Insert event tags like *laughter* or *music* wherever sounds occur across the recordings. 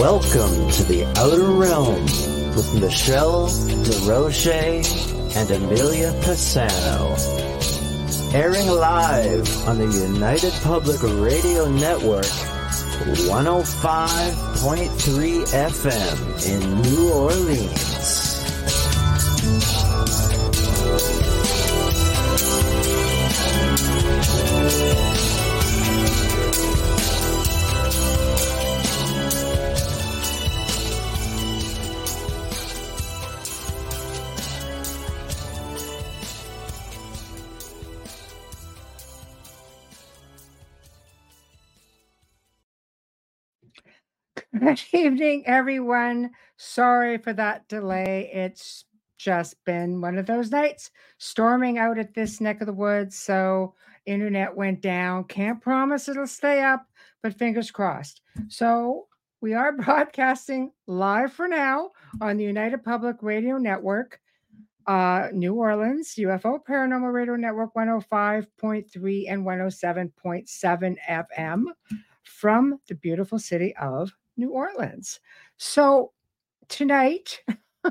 Welcome to the Outer Realm with Michelle Desrochers and Amelia Pisano. Airing live on the United Public Radio Network, 105.3 FM in New Orleans. Good *laughs* evening, everyone. Sorry for that delay. It's just been one of those nights storming out at this neck of the woods. So, internet went down. Can't promise it'll stay up, but fingers crossed. So, we are *laughs* broadcasting live for now on the United Public Radio Network, uh, New Orleans, UFO Paranormal Radio Network 105.3 and 107.7 FM from the beautiful city of New Orleans. So tonight, *laughs*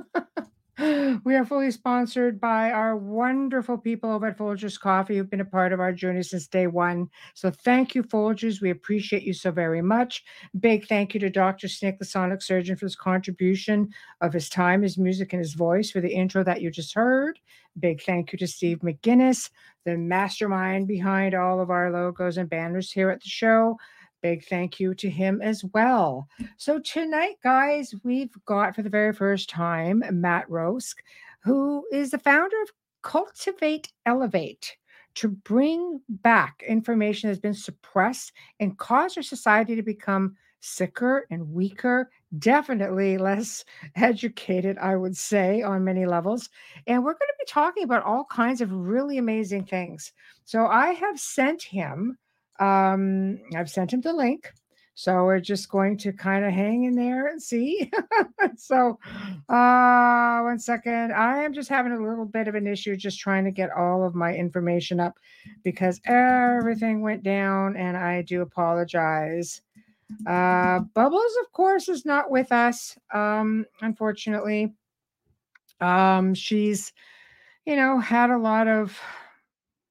we are fully sponsored by our wonderful people over at Folgers Coffee who've been a part of our journey since day one. So thank you, Folgers. We appreciate you so very much. Big thank you to Dr. Snick, the sonic surgeon, for his contribution of his time, his music, and his voice for the intro that you just heard. Big thank you to Steve McGinnis, the mastermind behind all of our logos and banners here at the show. Big thank you to him as well. So, tonight, guys, we've got for the very first time Matt Roeske, who is the founder of Cultivate Elevate to bring back information that's been suppressed and cause our society to become sicker and weaker, definitely less *laughs* educated, I would say, on many levels. And we're going to be talking about all kinds of really amazing things. So I have sent him um, I've sent him the link. So we're just going to kind of hang in there and see. *laughs* so, uh, one second. I am just having a little bit of an issue just trying to get all of my information up because everything went down and I do apologize. Uh, Bubbles, of course, is not with us, um, unfortunately. Um, she's, you know, had a lot of,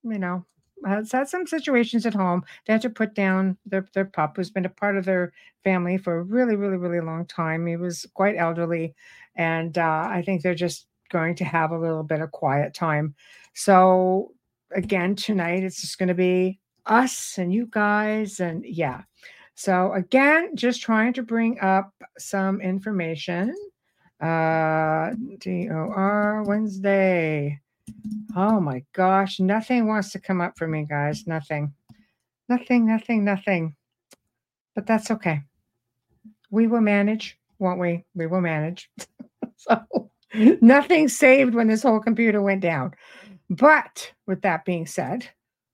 you know, has had some situations at home. They had to put down their, their pup, who's been a part of their family for a really, really, really long time. He was quite elderly. And uh, I think they're just going to have a little bit of quiet time. So, again, tonight it's just going to be us and you guys. And yeah. So, again, just trying to bring up some information. Uh, DOR Wednesday. Oh my gosh, nothing wants to come up for me, guys. Nothing. Nothing, nothing, nothing. But that's okay. We will manage, won't we? We will manage. *laughs* so nothing saved when this whole computer went down. But with that being said,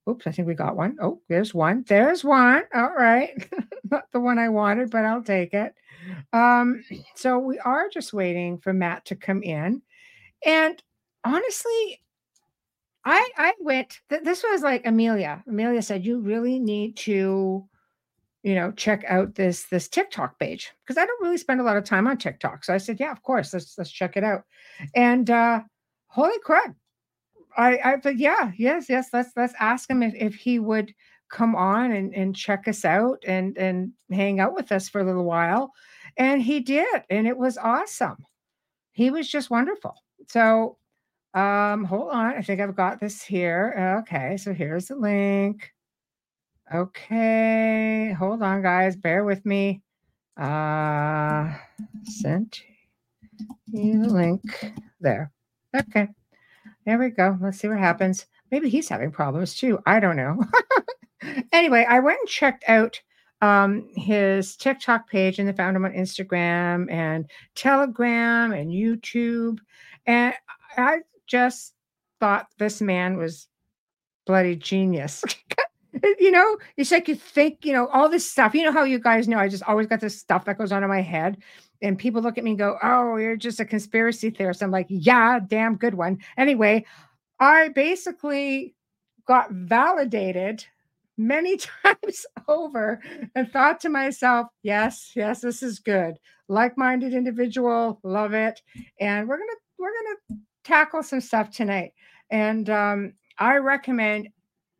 oops, I think we got one. Oh, there's one. There's one. All right. *laughs* Not the one I wanted, but I'll take it. Um, so we are just waiting for Matt to come in. And honestly, I I went. Th- this was like Amelia. Amelia said you really need to, you know, check out this this TikTok page because I don't really spend a lot of time on TikTok. So I said, yeah, of course, let's let's check it out. And uh holy crap, I I but yeah, yes, yes, let's let's ask him if if he would come on and and check us out and and hang out with us for a little while. And he did, and it was awesome. He was just wonderful. So um, hold on. I think I've got this here. Okay, so here's the link. Okay, hold on, guys. Bear with me. Uh, sent you the link there. Okay, there we go. Let's see what happens. Maybe he's having problems too. I don't know. *laughs* anyway, I went and checked out um, his TikTok page and I found him on Instagram and Telegram and YouTube. And I just thought this man was bloody genius. *laughs* you know, it's like you think, you know, all this stuff. You know how you guys know I just always got this stuff that goes on in my head. And people look at me and go, Oh, you're just a conspiracy theorist. I'm like, Yeah, damn good one. Anyway, I basically got validated many *laughs* times over and thought to myself, yes, yes, this is good. Like-minded individual, love it. And we're gonna we're gonna tackle some stuff tonight. And um, I recommend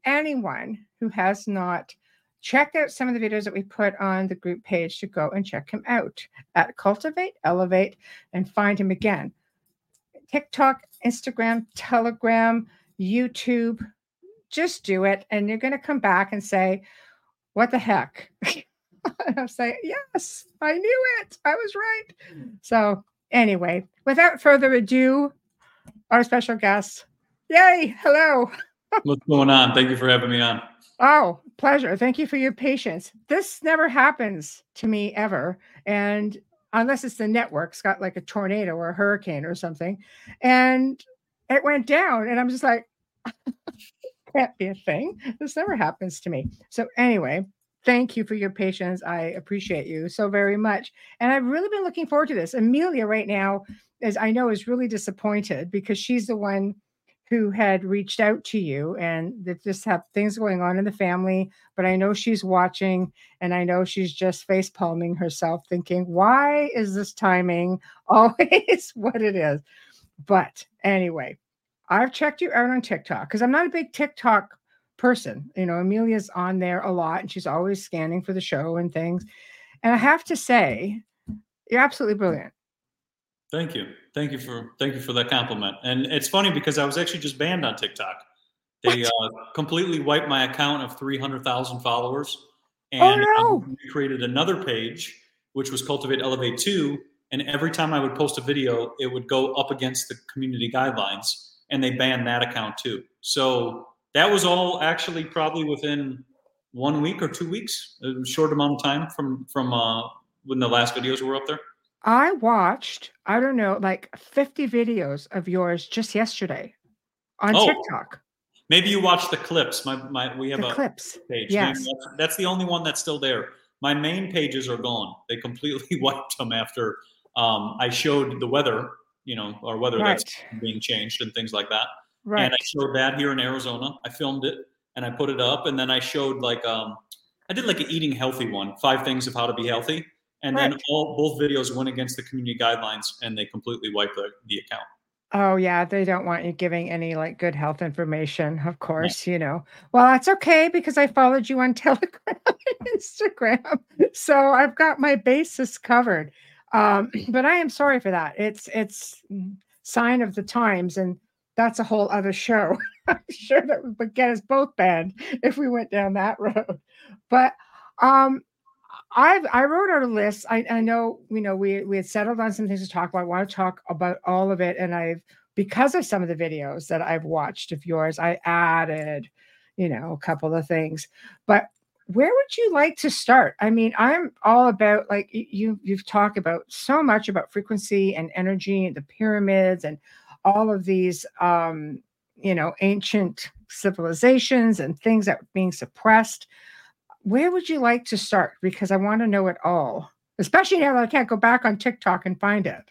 anyone who has not checked out some of the videos that we put on the group page to go and check him out at Cultivate, Elevate, and find him again. TikTok, Instagram, Telegram, YouTube. Just do it. And you're going to come back and say, What the heck? *laughs* and I'll say, Yes, I knew it. I was right. So, anyway, without further ado, our special guest. Yay. Hello. *laughs* What's going on? Thank you for having me on. Oh, pleasure. Thank you for your patience. This never happens to me ever. And unless it's the network's got like a tornado or a hurricane or something. And it went down. And I'm just like, *laughs* can't be a thing. This never happens to me. So, anyway, thank you for your patience. I appreciate you so very much. And I've really been looking forward to this. Amelia, right now, as I know, is really disappointed because she's the one who had reached out to you and that just have things going on in the family. But I know she's watching and I know she's just face palming herself, thinking, why is this timing *laughs* always what it is? But anyway, I've checked you out on TikTok because I'm not a big TikTok person. You know, Amelia's on there a lot and she's always scanning for the show and things. And I have to say, you're absolutely brilliant. Thank you. Thank you for thank you for that compliment. And it's funny because I was actually just banned on TikTok. They uh, completely wiped my account of 300,000 followers oh, and oh, no. created another page which was Cultivate Elevate 2 and every time I would post a video it would go up against the community guidelines and they banned that account too. So that was all actually probably within one week or two weeks, a short amount of time from from uh, when the last videos were up there. I watched, I don't know, like 50 videos of yours just yesterday on oh, TikTok. Maybe you watched the clips. My my we have the a clips page. Yes. That's, that's, the only one that's still there. My main pages are gone. They completely *laughs* wiped them after um, I showed the weather, you know, or weather right. that's being changed and things like that. Right. And I showed that here in Arizona. I filmed it and I put it up, and then I showed like um, I did like an eating healthy one, five things of how to be healthy and then all both videos went against the community guidelines and they completely wiped the, the account. Oh yeah they don't want you giving any like good health information of course yeah. you know. Well that's okay because i followed you on *laughs* telegram and instagram so i've got my basis covered. Um, *clears throat* but i am sorry for that. It's it's sign of the times and that's a whole other show. *laughs* I'm sure that would get us both banned if we went down that road. But um I've I wrote out a list. I, I know you know we we had settled on some things to talk about. I want to talk about all of it, and I've because of some of the videos that I've watched of yours, I added, you know, a couple of things. But where would you like to start? I mean, I'm all about like you you've talked about so much about frequency and energy and the pyramids and all of these um, you know, ancient civilizations and things that were being suppressed where would you like to start? Because I want to know it all, especially now that I can't go back on TikTok and find it.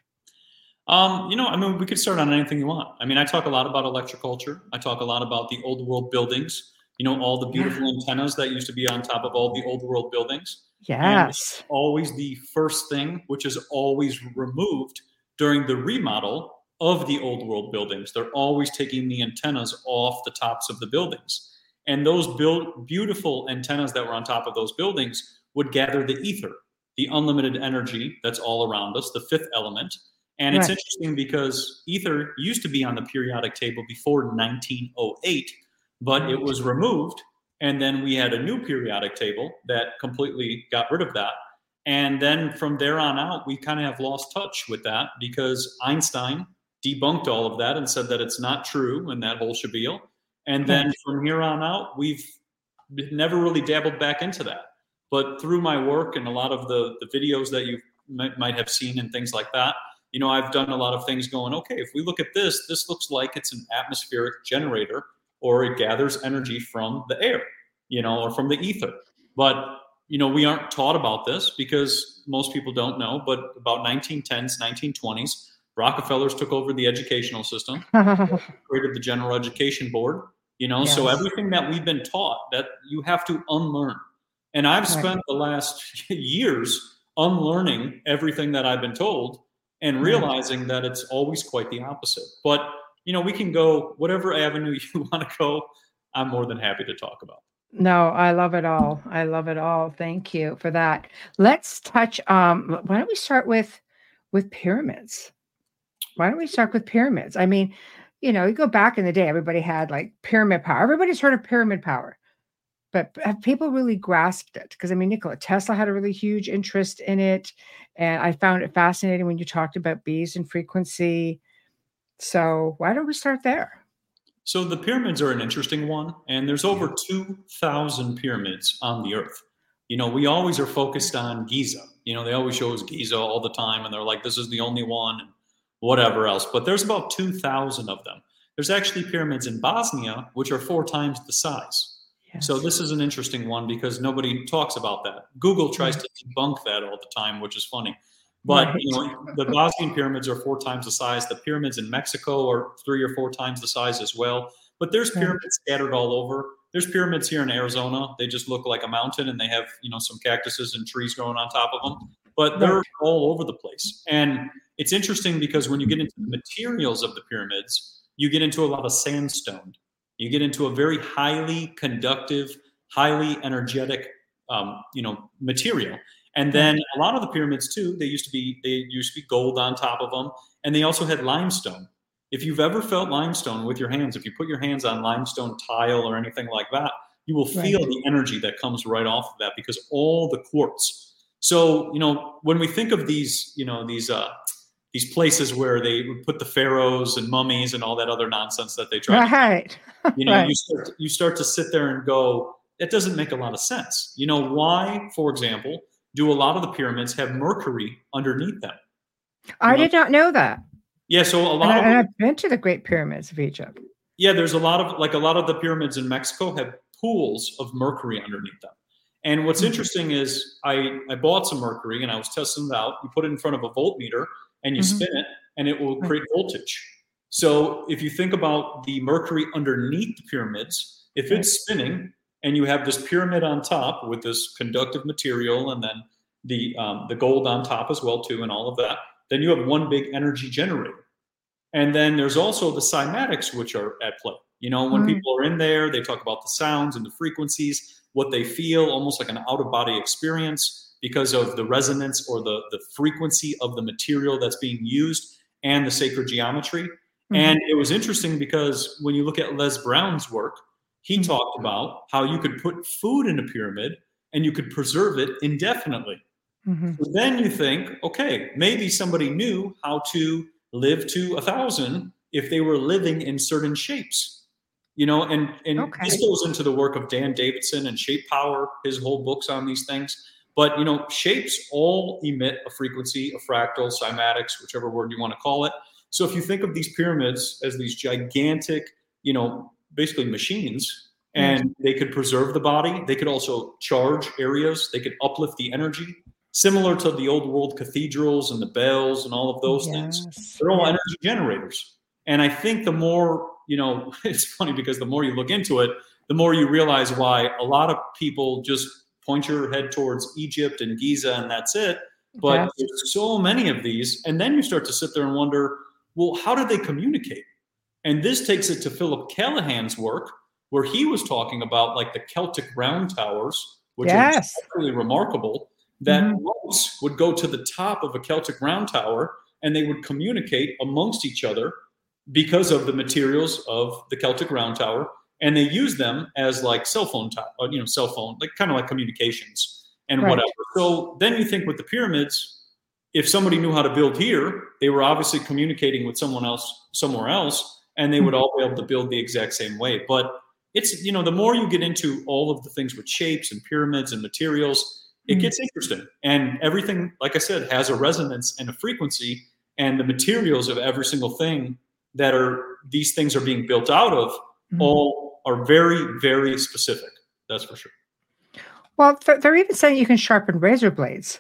Um, you know, I mean, we could start on anything you want. I mean, I talk a lot about electroculture. I talk a lot about the old world buildings. You know, all the beautiful yeah. antennas that used to be on top of all the old world buildings. Yes. always the first thing, which is always removed during the remodel of the old world buildings. They're always taking the antennas off the tops of the buildings. And those build, beautiful antennas that were on top of those buildings would gather the ether, the unlimited energy that's all around us, the fifth element. And it's interesting because ether used to be on the periodic table before 1908, but it was removed. And then we had a new periodic table that completely got rid of that. And then from there on out, we kind of have lost touch with that because Einstein debunked all of that and said that it's not true and that whole shabil. And then from here on out, we've never really dabbled back into that. But through my work and a lot of the, the videos that you might, might have seen and things like that, you know, I've done a lot of things going, okay, if we look at this, this looks like it's an atmospheric generator or it gathers energy from the air, you know, or from the ether. But, you know, we aren't taught about this because most people don't know. But about 1910s, 1920s, Rockefellers took over the educational system, *laughs* created the General Education Board, You know, so everything that we've been taught that you have to unlearn. And I've Right. spent the last *laughs* years unlearning everything that I've been told and Right. realizing that it's always quite the opposite. But you know, we can go whatever avenue *laughs* you want to go. I'm more than happy to talk about. No, I love it all. I love it all. Thank you for that. Let's touch um why don't we start with with pyramids? Why don't we start with pyramids? I mean, you know, you go back in the day, everybody had like pyramid power. Everybody's heard of pyramid power. But have people really grasped it? Because I mean, Nikola Tesla had a really huge interest in it. And I found it fascinating when you talked about bees and frequency. So why don't we start there? So the pyramids are an interesting one, and there's over 2,000 pyramids on the earth. You know, we always are focused on Giza. You know, they always show us Giza all the time, and they're like, this is the only one, whatever else. But there's about 2,000 of them. There's actually pyramids in Bosnia, which are four times the size. So this is an interesting one because nobody talks about that. Google tries to debunk that all the time, which is funny. But you know, the Bosnian pyramids are four times the size. The pyramids in Mexico are three or four times the size as well. But there's Right. pyramids scattered all over. There's pyramids here in Arizona. They just look like a mountain, and they have you know some cactuses and trees growing on top of them. But they're Right. all over the place. And it's interesting because when you get into the materials of the pyramids, you get into a lot of sandstone. You get into a very highly conductive, highly energetic, um, you know, material. And then a lot of the pyramids too, they used to be they used to be gold on top of them, and they also had limestone. If you've ever felt limestone with your hands, if you put your hands on limestone tile or anything like that, you will feel Right. the energy that comes right off of that because all the quartz. So you know when we think of these, you know these uh, these places where they would put the pharaohs and mummies and all that other nonsense that they try to Right. *laughs* you know Right. you start you start to sit there and go it doesn't make a lot of sense you know why for example do a lot of the pyramids have mercury underneath them I know- did not know that. yeah so a lot I, of and I've been to the Great Pyramids of Egypt. yeah there's a lot of like a lot of the pyramids in mexico have pools of mercury underneath them and what's Mhm. interesting is i i bought some mercury and i was testing it out you put it in front of a voltmeter and you Mhm. spin it and it will create voltage. So if you think about the mercury underneath the pyramids if it's spinning and you have this pyramid on top with this conductive material and then the um, the gold on top as well too and all of that then you have one big energy generator. And then there's also the cymatics which are at play. You know when Mm. people are in there they talk about the sounds and the frequencies what they feel almost like an out of body experience because of the resonance or the the frequency of the material that's being used and the sacred geometry Mhm. and it was interesting because when you look at Les Brown's work, he Mhm. talked about how you could put food in a pyramid and you could preserve it indefinitely. Mhm. So then you think, okay, maybe somebody knew how to live to a thousand if they were living in certain shapes. You know, and and Okay. this goes into the work of Dan Davidson and Shape Power, his whole books on these things. But you know, shapes all emit a frequency, a fractal, cymatics, whichever word you want to call it. So if you think of these pyramids as these gigantic, you know, basically machines, and they could preserve the body, they could also charge areas, they could uplift the energy, similar to the old world cathedrals and the bells and all of those things. They're all energy generators. And I think the more, you know, *laughs* it's funny because the more you look into it, the more you realize why a lot of people just point your head towards Egypt and Giza and that's it. But Yes. there's so many of these. And then you start to sit there and wonder, well, how do they communicate? And this takes it to Philip Callahan's work, where he was talking about like the Celtic round towers, which Yes. are really remarkable, that Mhm. monks would go to the top of a Celtic round tower and they would communicate amongst each other because of the materials of the Celtic round tower. And they use them as like cell phone, to- uh, you know, cell phone, like kind of like communications and Right. whatever. So then you think with the pyramids, if somebody knew how to build here, they were obviously communicating with someone else somewhere else, and they would all be able to build the exact same way. But it's you know the more you get into all of the things with shapes and pyramids and materials, it gets interesting. And everything, like I said, has a resonance and a frequency, and the materials of every single thing that are these things are being built out of Mhm. all are very very specific. That's for sure. Well, they're even saying you can sharpen razor blades.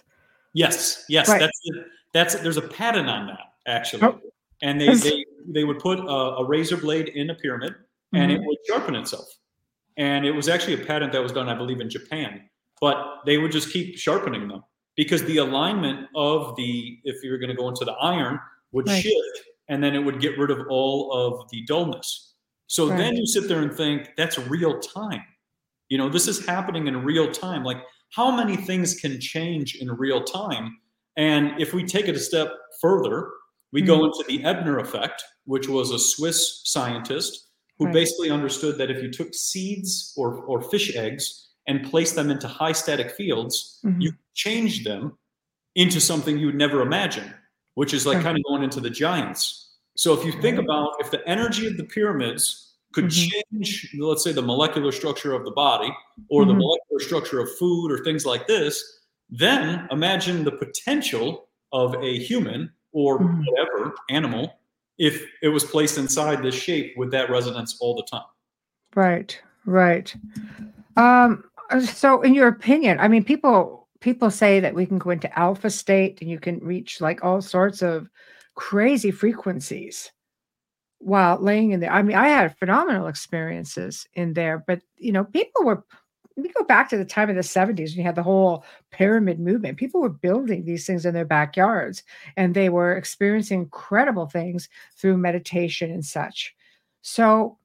Yes, yes, Right. that's it. that's there's a patent on that actually, Oh. and they *laughs* they they would put a, a razor blade in a pyramid, and it Mhm. would sharpen itself. And it was actually a patent that was done, I believe, in Japan. But they would just keep sharpening them because the alignment of the, if you're going to go into the iron, would Right. shift and then it would get rid of all of the dullness. So then you sit there and think that's real time. You know, this is happening in real time. Like, how many things can change in real time? And if we take it a step further, we go into the Ebner effect, which was a Swiss scientist who Right. basically understood that if you took seeds or, or fish eggs and placed them into high static fields, Mhm. you change them into something you would never imagine, which is like Right. kind of going into the giants. So if you think about if the energy of the pyramids could Mhm. change, let's say the molecular structure of the body or the Mhm. molecular structure of food or things like this, then imagine the potential of a human or Mhm. whatever animal if it was placed inside this shape with that resonance all the time. Right, right. Um, so in your opinion, I mean, people people say that we can go into alpha state and you can reach like all sorts of crazy frequencies while laying in there. I mean, I had phenomenal experiences in there, but you know, people were we go back to the time of the 70s and you had the whole pyramid movement. People were building these things in their backyards and they were experiencing incredible things through meditation and such. So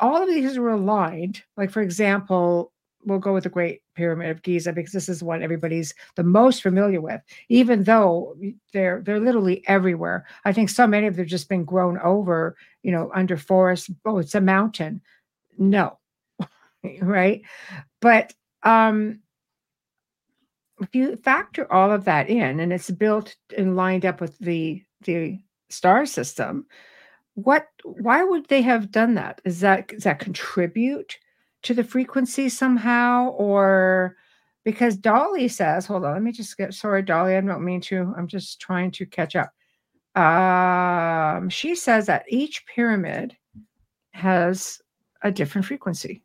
all of these were aligned. Like, for example, we'll go with the Great Pyramid of Giza because this is what everybody's the most familiar with, even though they're they're literally everywhere. I think so many of them just been grown over, you know, under forest. Oh, it's a mountain. No. *laughs* right. But um if you factor all of that in and it's built and lined up with the the star system, what why would they have done that is that does that contribute to the frequency somehow or because dolly says hold on let me just get sorry dolly i don't mean to i'm just trying to catch up um she says that each pyramid has a different frequency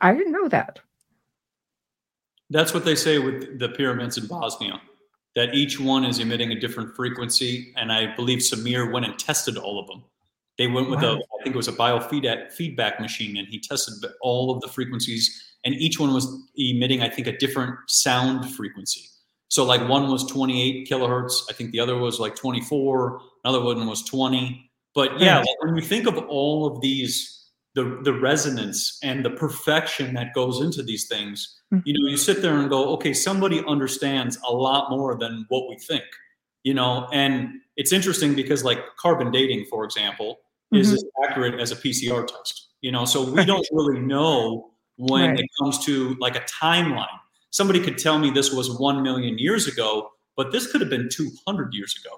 i didn't know that That's what they say with the pyramids in Bosnia, that each one is emitting a different frequency. And I believe Samir went and tested all of them. They went with a, Wow. I think it was a biofeedback feedback machine, and he tested all of the frequencies, and each one was emitting, I think, a different sound frequency. So, like one was 28 kilohertz, I think the other was like 24, another one was 20. But yeah, like when you think of all of these, the the resonance and the perfection that goes into these things, Mhm. you know, you sit there and go, okay, somebody understands a lot more than what we think, you know. And it's interesting because, like carbon dating, for example, is Mhm. as accurate as a PCR test, you know. So we don't really know when Right. it comes to like a timeline. Somebody could tell me this was one million years ago, but this could have been 200 years ago.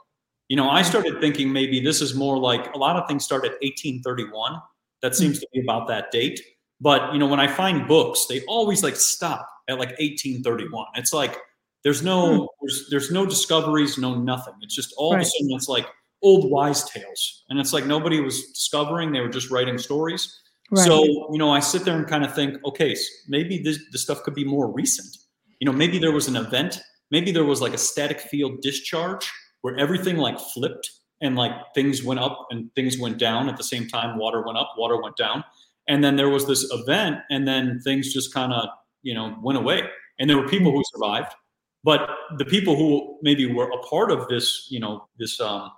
You know, I started thinking maybe this is more like a lot of things start at 1831. That seems to be about that date. But you know, when I find books, they always like stop at like 1831. It's like there's no there's there's no discoveries, no nothing. It's just all of a sudden it's like old wise tales, and it's like nobody was discovering; they were just writing stories. right So you know, I sit there and kind of think, okay, maybe this this stuff could be more recent. You know, maybe there was an event, maybe there was like a static field discharge where everything like flipped and like things went up and things went down at the same time. Water went up, water went down, and then there was this event, and then things just kind of you know went away. And there were people who survived, but the people who maybe were a part of this, you know, this um,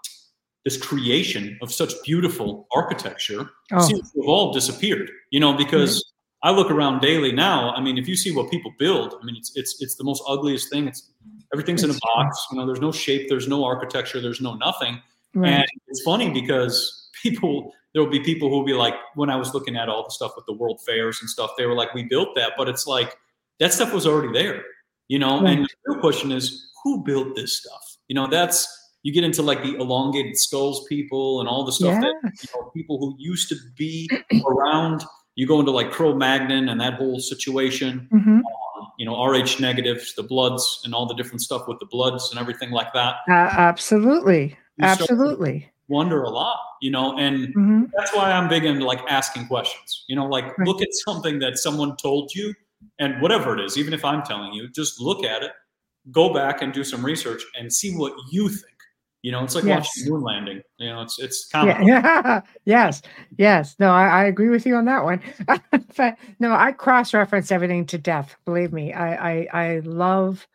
this creation of such beautiful architecture oh, seems to have all disappeared. You know, because I look around daily now. I mean, if you see what people build, I mean, it's it's it's the most ugliest thing. It's everything's in a It's box. You know, there's no shape, there's no architecture, there's no nothing. right And it's funny because people, there will be people who will be like, when I was looking at all the stuff with the world fairs and stuff, they were like, we built that, but it's like that stuff was already there, you know. Right. And the real question is, who built this stuff? You know, that's you get into like the elongated skulls people and all the stuff that you know, people who used to be around. You go into like Cro-Magnon and that whole situation. Mhm. You know, Rh negatives, the bloods, and all the different stuff with the bloods and everything like that. Uh, absolutely absolutely wonder a lot, you know, and hmm that's why I'm big into like asking questions. You know, like Right. look at something that someone told you, and whatever it is, even if I'm telling you, just look at it, go back and do some research and see what you think. You know, it's like Yes. watching moon landing. You know, it's it's comical. yeah. *laughs* yes, yes. No, I, I agree with you on that one. *laughs* but no, I cross reference everything to death. Believe me, I, I I love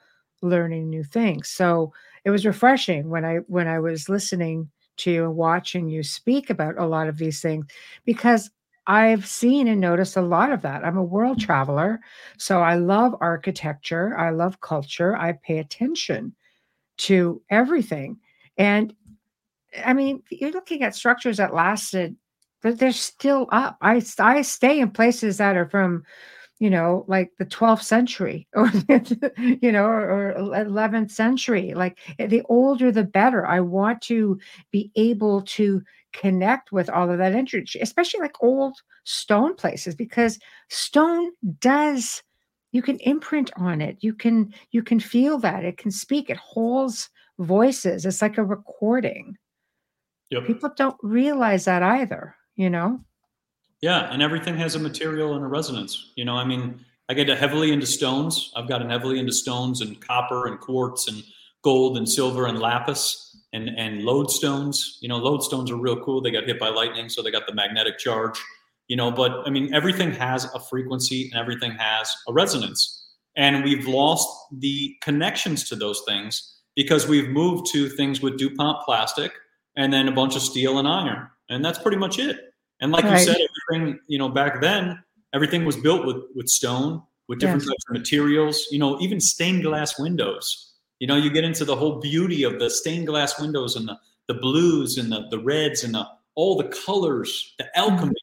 learning new things. So it was refreshing when I when I was listening to you and watching you speak about a lot of these things because I've seen and noticed a lot of that. I'm a world mm-hmm. traveler, so I love architecture. I love culture. I pay attention to everything. And I mean, you're looking at structures that lasted, but they're still up. I I stay in places that are from, you know, like the 12th century *laughs* or you know, or, or 11th century. Like the older the better. I want to be able to connect with all of that energy, especially like old stone places, because stone does you can imprint on it. You can you can feel that. It can speak. It holds voices. It's like a recording Yep. people don't realize that either you know Yeah, and everything has a material and a resonance. You know, I mean, I get heavily into stones. I've gotten heavily into stones and copper and quartz and gold and silver and lapis and and lodestones. You know, lodestones are real cool. They got hit by lightning, so they got the magnetic charge. You know, but I mean, everything has a frequency and everything has a resonance, and we've lost the connections to those things because we've moved to things with DuPont plastic and then a bunch of steel and iron, and that's pretty much it. And like you said, everything you know back then, everything was built with with stone, with different Yes. types of materials. You know, even stained glass windows. You know, you get into the whole beauty of the stained glass windows and the the blues and the the reds and the all the colors, the mm-hmm. alchemy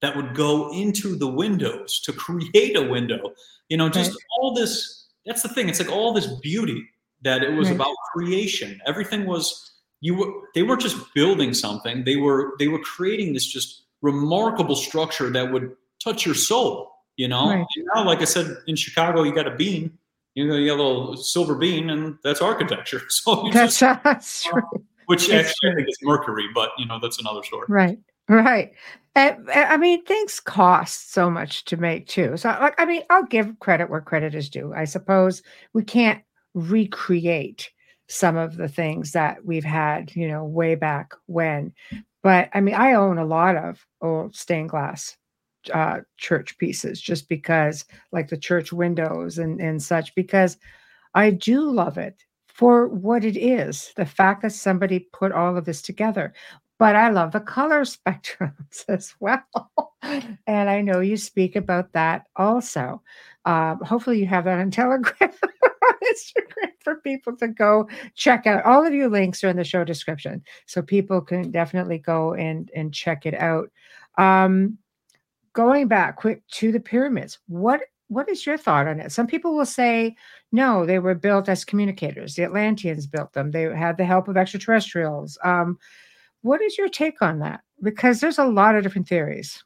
that would go into the windows to create a window. You know, just Right. all this. That's the thing. It's like all this beauty that it was Right. about creation. Everything was you were they weren't just building something. They were they were creating this just remarkable structure that would touch your soul you know? Right. now like i said in chicago you got a bean you know you got a little silver bean and that's architecture. *laughs* So that's, just, *laughs* that's uh, true which actually i think is mercury but you know that's another story. Right right. And, i mean things cost so much to make too. So like i mean i'll give credit where credit is due i suppose. We can't recreate some of the things that we've had you know way back when. But i mean i own a lot of old stained glass uh, church pieces just because like the church windows and and such because i do love it for what it is the fact that somebody put all of this together. But i love the color *laughs* spectrums as well. And i know you speak about that also. Um, hopefully you have that on *laughs* telegram on *laughs* instagram for people to go check out. All of your links are in the show description so people can definitely go and and check it out. Um going back quick to the pyramids what what is your thought on it? Some people will say no they were built as communicators. The atlanteans built them. They had the help of extraterrestrials. Um what is your take on that? Because there's a lot of different theories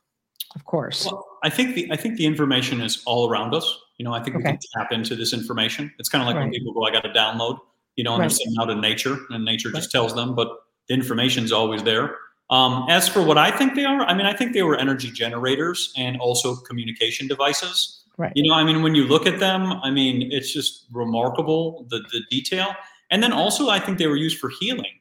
of course. Well, I think the I think the information is all around us. You know, I think we can tap into this information. It's kind of like when people go, "I got to download," you know, and Right. they're sitting out in nature, and nature just tells them, but the information's always there. Um, as for what I think they are, I mean, I think they were energy generators and also communication devices. Right. You know, I mean, when you look at them, I mean, it's just remarkable the the detail, and then also I think they were used for healing.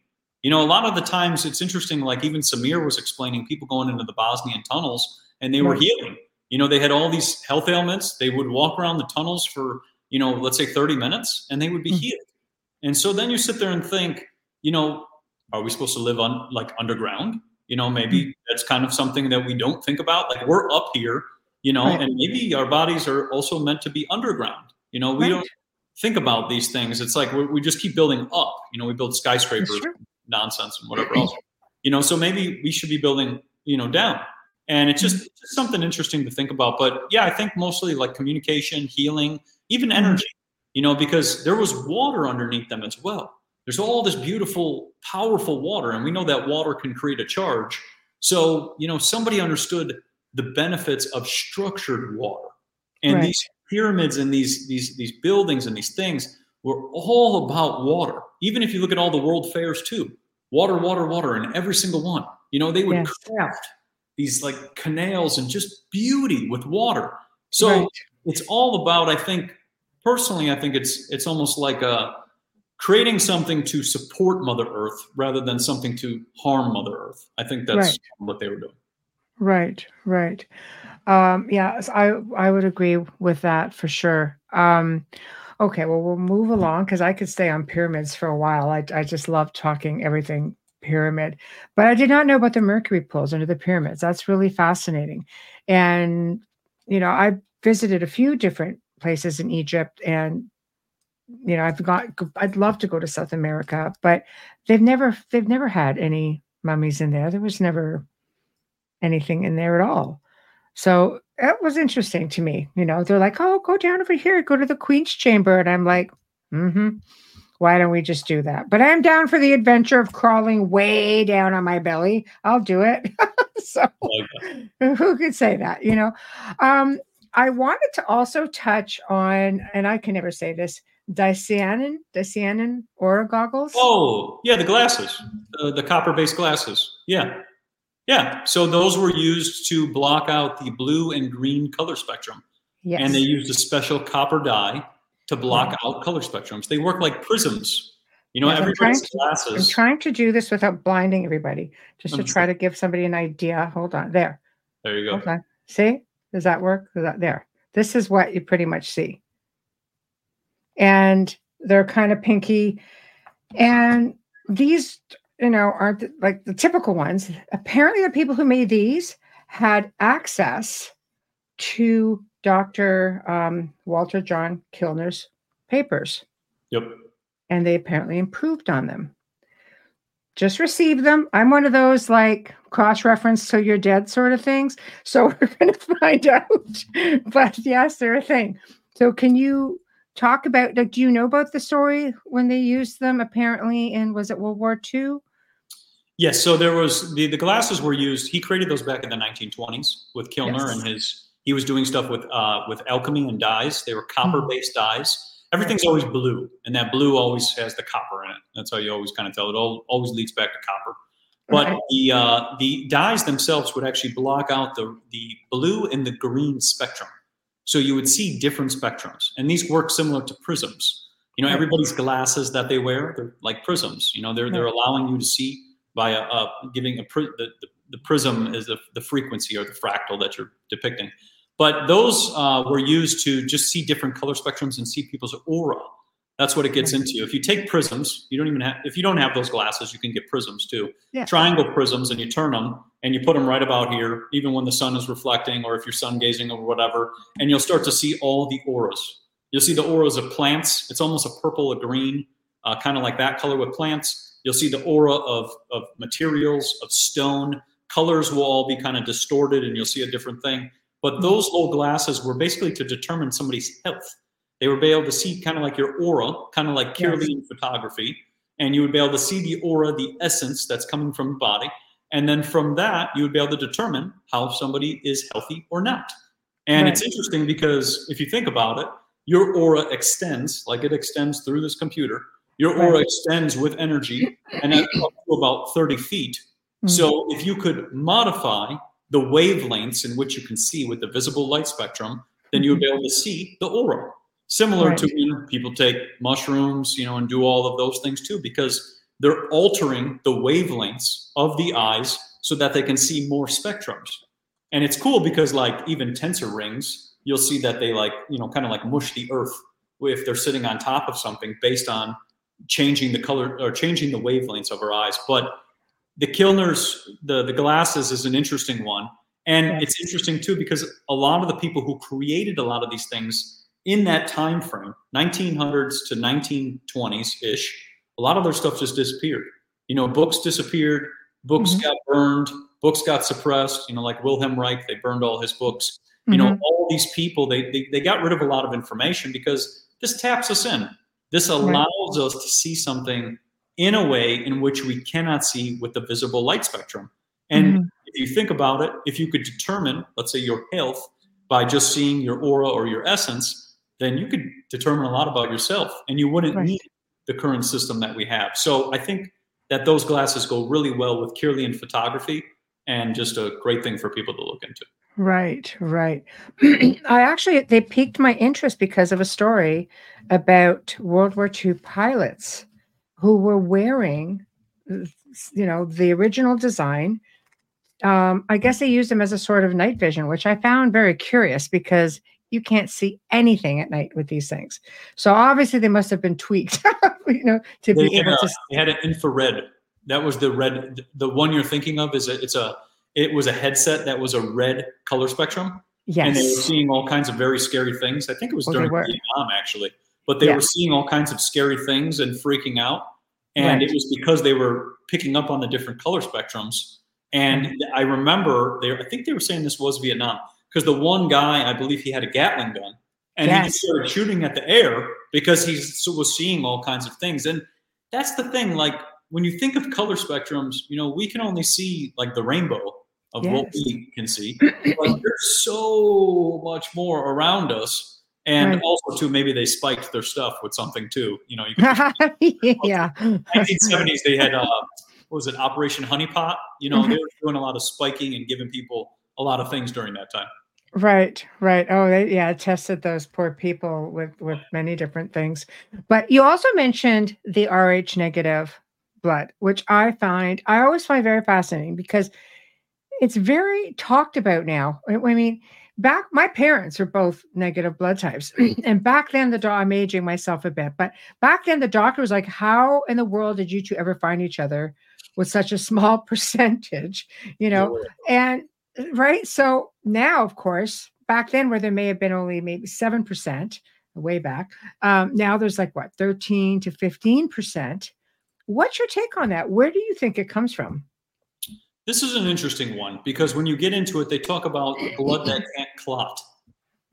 You know, a lot of the times it's interesting. Like even Samir was explaining, people going into the Bosnian tunnels and they were healing. You know, they had all these health ailments. They would walk around the tunnels for, you know, let's say 30 minutes and they would be Mhm. healed. And so then you sit there and think, you know, are we supposed to live on like underground? You know, maybe that's kind of something that we don't think about. Like we're up here, you know, Right. and maybe our bodies are also meant to be underground. You know, we Right. don't think about these things. It's like we, we just keep building up. You know, we build skyscrapers, nonsense, and whatever else. *clears throat* You know, so maybe we should be building, you know, down. And it's just, it's just something interesting to think about. But yeah, I think mostly like communication, healing, even Mhm. energy. You know, because there was water underneath them as well. There's all this beautiful, powerful water, and we know that water can create a charge. So, you know, somebody understood the benefits of structured water. And Right. these pyramids and these these these buildings and these things were all about water. Even if you look at all the world fairs too, water, water, water in every single one. You know, they would Yes. craft these like canals and just beauty with water. So Right. it's all about, I think, personally, I think it's it's almost like a creating something to support Mother Earth rather than something to harm Mother Earth. I think that's Right. what they were doing. Right, right. Um, yeah, I I would agree with that for sure. Um, okay, well, we'll move along because I could stay on pyramids for a while. I I just love talking everything pyramid, but I did not know about the mercury pools under the pyramids. That's really fascinating. And you know, I visited a few different places in Egypt, and you know, I've got I'd love to go to South America, but they've never they've never had any mummies in there. There was never anything in there at all. So that was interesting to me. You know, they're like, oh, go down over here, go to the Queen's Chamber. And I'm like, mm-hmm. Why don't we just do that? But I'm down for the adventure of crawling way down on my belly. I'll do it. *laughs* so that. who could say that, you know? Um, I wanted to also touch on, and I can never say this, Dicyanin, Dicyanin aura goggles. Oh, yeah, the glasses, the, the copper-based glasses. Yeah, yeah. So those were used to block out the blue and green color spectrum, yes. and they used a special copper dye to block out color spectrums. They work like prisms. You know, Yes, I'm everybody's trying to- I'm trying to do this without blinding everybody, just to try to give somebody an idea. Hold on, there. there you go. Hold on. See, does that work? Is that there? This is what you pretty much see, and they're kind of pinky, and these, you know, aren't like the typical ones. Apparently, the people who made these had access to Dr. Um, Walter John Kilner's papers Yep. and they apparently improved on them. Just received them. I'm one of those like cross reference till you're dead sort of things. So *laughs* we're going to find out. But yes, they're a thing. So can you talk about, like, do you know about the story when they used them apparently in, was it World War II? Yes. So there was the, the glasses were used. He created those back in the 1920s with Kilner Yes. and his. He was doing stuff with uh, with alchemy and dyes. They were copper-based dyes. Everything's always blue, and that blue always has the copper in it. That's how you always kind of tell it. All, always leads back to copper. But Right. the uh, the dyes themselves would actually block out the the blue and the green spectrum, so you would see different spectrums. And these work similar to prisms. You know, everybody's glasses that they wear, they're like prisms. You know, they're they're allowing you to see by a, uh, giving a the, the, the prism is the, the frequency or the fractal that you're depicting. But those uh, were used to just see different color spectrums and see people's aura. That's what it gets into. If you take prisms, you don't even have. If you don't have those glasses, you can get prisms too. Yeah. Triangle prisms, and you turn them and you put them right about here, even when the sun is reflecting, or if you're sun gazing or whatever, and you'll start to see all the auras. You'll see the auras of plants. It's almost a purple, a green, uh, kind of like that color with plants. You'll see the aura of of materials, of stone. Colors will all be kind of distorted, and you'll see a different thing. But those little glasses were basically to determine somebody's health. They would be able to see kind of like your aura, kind of like Yes. Photography, and you would be able to see the aura, the essence that's coming from the body. And then from that, you would be able to determine how somebody is healthy or not. And it's interesting because if you think about it, your aura extends, like it extends through this computer. Your aura Right. extends with energy and up to about 30 feet. Mm. So if you could modify the wavelengths in which you can see with the visible light spectrum, then you would be mm-hmm. able to see the aura. Similar to when people take mushrooms, you know, and do all of those things too, because they're altering the wavelengths of the eyes so that they can see more spectrums. And it's cool because like even tensor rings, you'll see that they like, you know, kind of like mush the earth if they're sitting on top of something based on changing the color or changing the wavelengths of our eyes. But the Kilner's the the glasses is an interesting one, and Yes. it's interesting too because a lot of the people who created a lot of these things in that time frame, 1900s to 1920s ish, a lot of their stuff just disappeared. You know, books disappeared, books Mhm. got burned, books got suppressed. You know, like Wilhelm Reich, they burned all his books. You know, Mhm. all these people they, they they got rid of a lot of information because this taps us in. This allows us to see something in a way in which we cannot see with the visible light spectrum. And Mhm. if you think about it, if you could determine, let's say, your health by just seeing your aura or your essence, then you could determine a lot about yourself and you wouldn't Right. need the current system that we have. So I think that those glasses go really well with Kirlian photography and just a great thing for people to look into. Right, right. *clears throat* I actually they piqued my interest because of a story about World War II pilots who were wearing, you know, the original design. Um, I guess they used them as a sort of night vision, which I found very curious because you can't see anything at night with these things. So obviously they must have been tweaked, *laughs* you know, to They be able a, to. they had an infrared. That was the red. The one you're thinking of is a, it's a it was a headset that was a red color spectrum, Yes. and they were seeing all kinds of very scary things. I think it was Well, during. Vietnam actually, but they Yeah. were seeing all kinds of scary things and freaking out. And Right. it was because they were picking up on the different color spectrums. And Mm-hmm. I remember they, I think they were saying this was Vietnam because the one guy, I believe he had a Gatling gun, and he Yes. just started shooting at the air because he was seeing all kinds of things. And that's the thing, like when you think of color spectrums, you know, we can only see like the rainbow of what we can see, *clears throat* but there's so much more around us. And Right. also, too, maybe they spiked their stuff with something too. You know, you could *laughs* yeah. *laughs* 1970s they had uh, what was it operation honeypot you know they were doing a lot of spiking and giving people a lot of things during that time Right, right. Oh, they, yeah, tested those poor people with with many different things. But you also mentioned the Rh negative blood, which I find I always find very fascinating because it's very talked about now. I mean, back my parents are both negative blood types, *clears throat* and back then the I'm aging myself a bit, but back then the doctor was like, "How in the world did you two ever find each other with such a small *laughs* percentage?" You know, and right. So now, of course, back then where there may have been only maybe 7%, way back, um, now there's like what, 13 to 15%. What's your take on that? Where do you think it comes from? This is an interesting one because when you get into it they talk about blood that can't clot.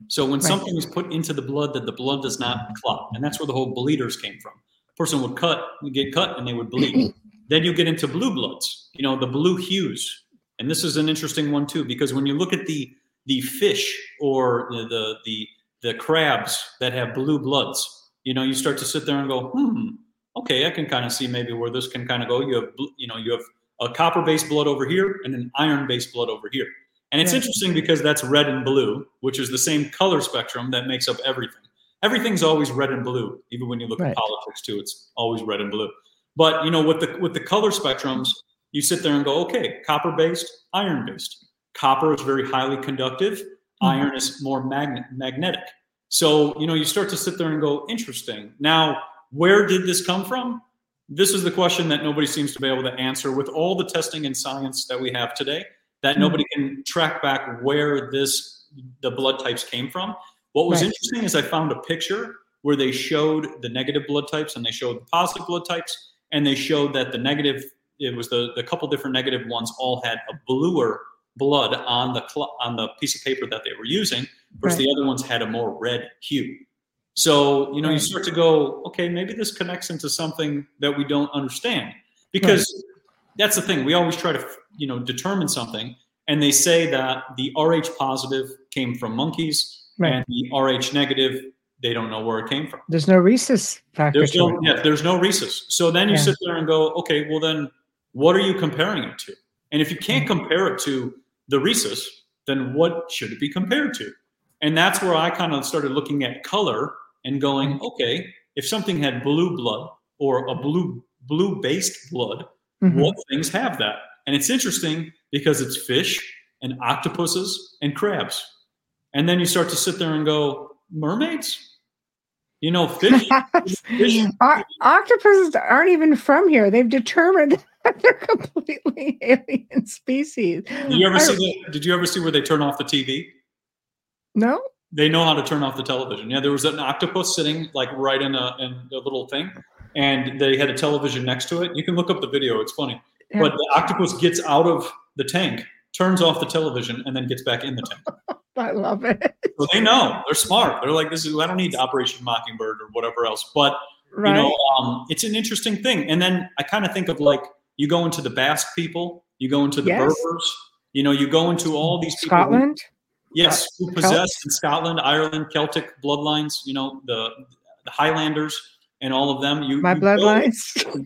So when Right. something is put into the blood that the blood does not clot and that's where the whole bleeders came from. Person would cut would get cut and they would bleed. *clears throat* Then you get into blue bloods you know the blue hues. And this is an interesting one too because when you look at the the fish or the the the, the crabs that have blue bloods you know you start to sit there and go hmm okay i can kind of see maybe where this can kind of go. You have you know you have a copper based blood over here and an iron based blood over here. And it's Yeah. interesting because that's red and blue which is the same color spectrum that makes up everything. Everything's always red and blue even when you look Right. at politics too. It's always red and blue. But you know with the with the color spectrums you sit there and go okay copper based iron based. Copper is very highly conductive. Mhm. iron is more magnet magnetic. So you know you start to sit there and go interesting. Now where did this come from this is the question that nobody seems to be able to answer with all the testing and science that we have today that Mhm. nobody can track back where this the blood types came from what was Right. interesting is i found a picture where they showed the negative blood types and they showed the positive blood types and they showed that the negative it was the the couple different negative ones all had a bluer blood on the cl- on the piece of paper that they were using versus Right. the other ones had a more red hue so you know you start to go okay maybe this connects into something that we don't understand because that's the thing we always try to you know determine something and they say that the rh positive came from monkeys Right. and the rh negative they don't know where it came from There's no rhesus factor there's no yeah, there's no rhesus. So then you Yeah. sit there and go, okay, well then what are you comparing it to? And if you can't compare it to the rhesus, then what should it be compared to? And that's where I kind of started looking at color and going, Mm-hmm. okay, if something had blue blood or a blue blue based blood, Mhm. what things have that? And it's interesting because it's fish and octopuses and crabs. And then you start to sit there and go, mermaids? You know, fish *laughs* fish- O- octopuses aren't even from here. They've determined *laughs* that they're completely alien *laughs* species. Did you ever I- see the, Did you ever see where they turn off the TV? No? They know how to turn off the television. Yeah, there was an octopus sitting like right in a in a little thing, and they had a television next to it. You can look up the video; it's funny. Yeah. But the octopus gets out of the tank, turns off the television, and then gets back in the tank. *laughs* I love it. So they know they're smart. They're like, "This is I don't need Operation Mockingbird or whatever else." But Right. you know, um, it's an interesting thing. And then I kind of think of like you go into the Basque people, you go into the Yes. Berbers, you know, you go into all these people who- Scotland? Yes, who Celt- possess in Scotland, Ireland, Celtic bloodlines. You know the the Highlanders and all of them. You My you bloodlines. *laughs* What'd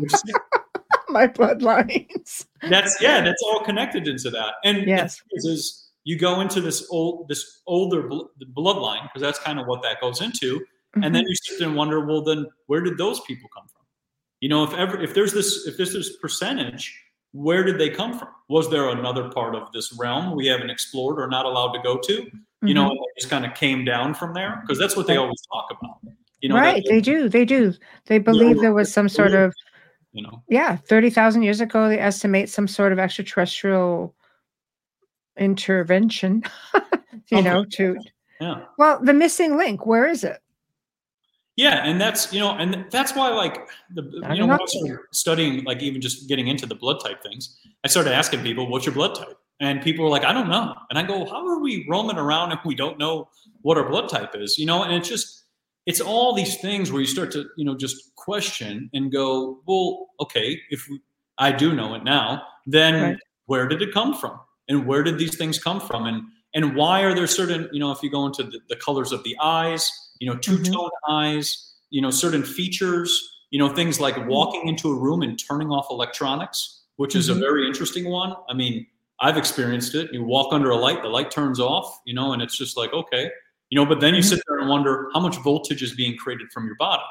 you say? *laughs* My bloodlines. that's yeah, that's all connected into that. And Yes. is, is you go into this old this older bl- bloodline because that's kind of what that goes into, and Mm-hmm. then you sit there and wonder, well, then where did those people come from? You know, if ever if there's this if there's this percentage, where did they come from? Was there another part of this realm we haven't explored or not allowed to go to? Mm-hmm. You know, mm-hmm. just kind of came down from there because that's what they always talk about. You know, right? They do. They do. They believe there was some sort of, you know, yeah, thirty thousand years ago. They estimate some sort of extraterrestrial intervention. *laughs* you okay. know, to yeah. Well, the missing link. Where is it? Yeah, and that's you know, and that's why like the you know, when I started studying, like even just getting into the blood type things, I started asking people, "What's your blood type?" And people were like, "I don't know." And I go, "How are we roaming around if we don't know what our blood type is?" You know, and it's just it's all these things where you start to you know just question and go, "Well, okay, if we, I do know it now, then right. where did it come from? And where did these things come from? And and why are there certain you know if you go into the, the colors of the eyes?" You know, two tone mm-hmm. eyes, you know, certain features, you know, things like mm-hmm. walking into a room and turning off electronics, which is mm-hmm. a very interesting one. I mean, I've experienced it. You walk under a light, the light turns off, you know, and it's just like, okay, you know, but then you mm-hmm. sit there and wonder how much voltage is being created from your body.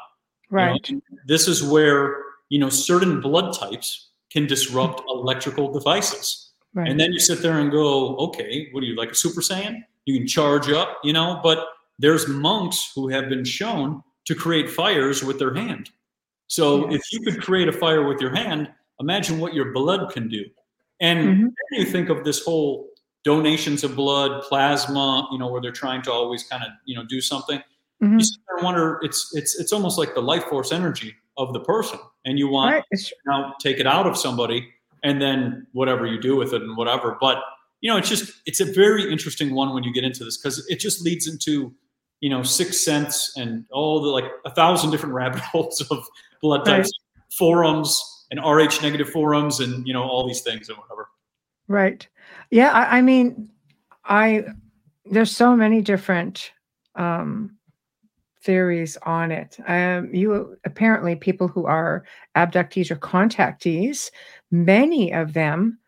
Right. You know? This is where, you know, certain blood types can disrupt electrical devices. Right. And then you sit there and go, okay, what are you like a super saiyan? You can charge up, you know, but there's monks who have been shown to create fires with their hand. So yes. if you could create a fire with your hand, imagine what your blood can do. And mm-hmm. then you think of this whole donations of blood, plasma, you know, where they're trying to always kind of, you know, do something. Mm-hmm. You sit there and wonder, it's it's it's almost like the life force energy of the person. And you want right. to now take it out of somebody and then whatever you do with it and whatever. But you know, it's just it's a very interesting one when you get into this because it just leads into you know, Sixth Sense and all the like a thousand different *laughs* rabbit holes of blood types, right. forums and Rh negative forums, and you know all these things and whatever. Right. Yeah. I, I mean, I there's so many different um, theories on it. Um, you apparently people who are abductees or contactees, many of them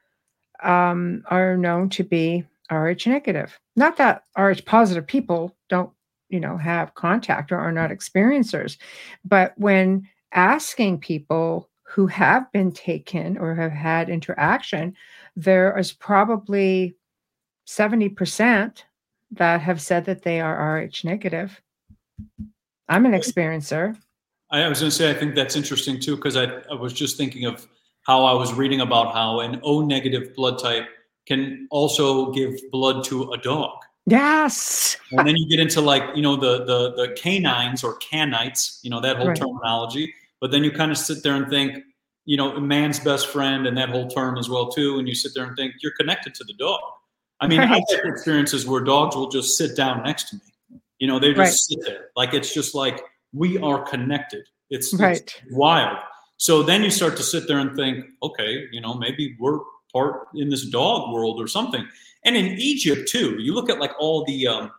um, are known to be Rh negative. Not that Rh positive people don't you know have contact or are not experiencers. But when asking people who have been taken or have had interaction there is probably 70% that have said that they are rh negative. I'm an experiencer. I was going to say i think that's interesting too because I, I was just thinking of how i was reading about how an o negative blood type can also give blood to a dog Yes. and then you get into like, you know, the the the canines or canites, you know, that whole right. terminology. But then you kind of sit there and think, you know, man's best friend and that whole term as well too. And you sit there and think you're connected to the dog. I mean, right. I've had experiences where dogs will just sit down next to me. You know, they just right. sit there. Like it's just like we are connected. It's, right. it's wild. So then you start to sit there and think, okay, you know, maybe we're part in this dog world or something. And in Egypt too, you look at like all the um,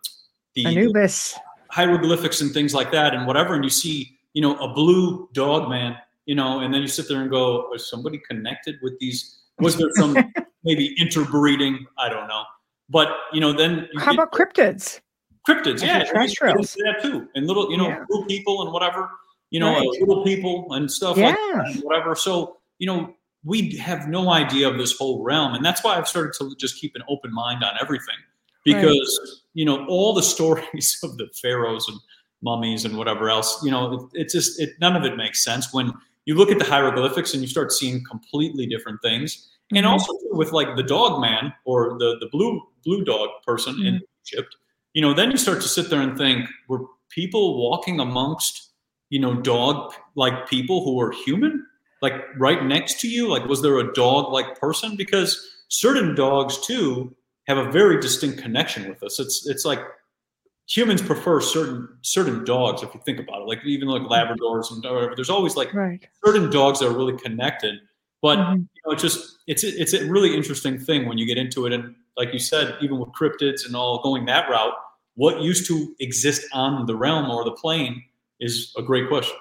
the Anubis hieroglyphics and things like that, and whatever, and you see, you know, a blue dog man, you know, and then you sit there and go, was somebody connected with these? Was there some *laughs* maybe interbreeding? I don't know, but you know, then how about cryptids? Cryptids, yeah, terrestrials, that too, and little, you know, yeah. blue people and whatever, you know, right. uh, little people and stuff yeah. like and whatever. So you know, we have no idea of this whole realm. And that's why I've started to just keep an open mind on everything because, right. you know, all the *laughs* stories of the pharaohs and mummies and whatever else, you know, it, it just, it, none of it makes sense when you look at the hieroglyphics and you start seeing completely different things. Mm-hmm. And also with like the dog man or the, the blue, blue dog person mm-hmm. in Egypt, you know, then you start to sit there and think, were people walking amongst, you know, dog like people who were human? Like right next to you? Like, was there a dog like person? Because certain dogs too have a very distinct connection with us. It's it's like humans prefer certain certain dogs if you think about it. Like even like Labradors and whatever. There's always like right. certain dogs that are really connected. But mm-hmm. you know, it's just it's it's a really interesting thing when you get into it. And like you said, even with cryptids and all going that route, what used to exist on the realm or the plane is a great question.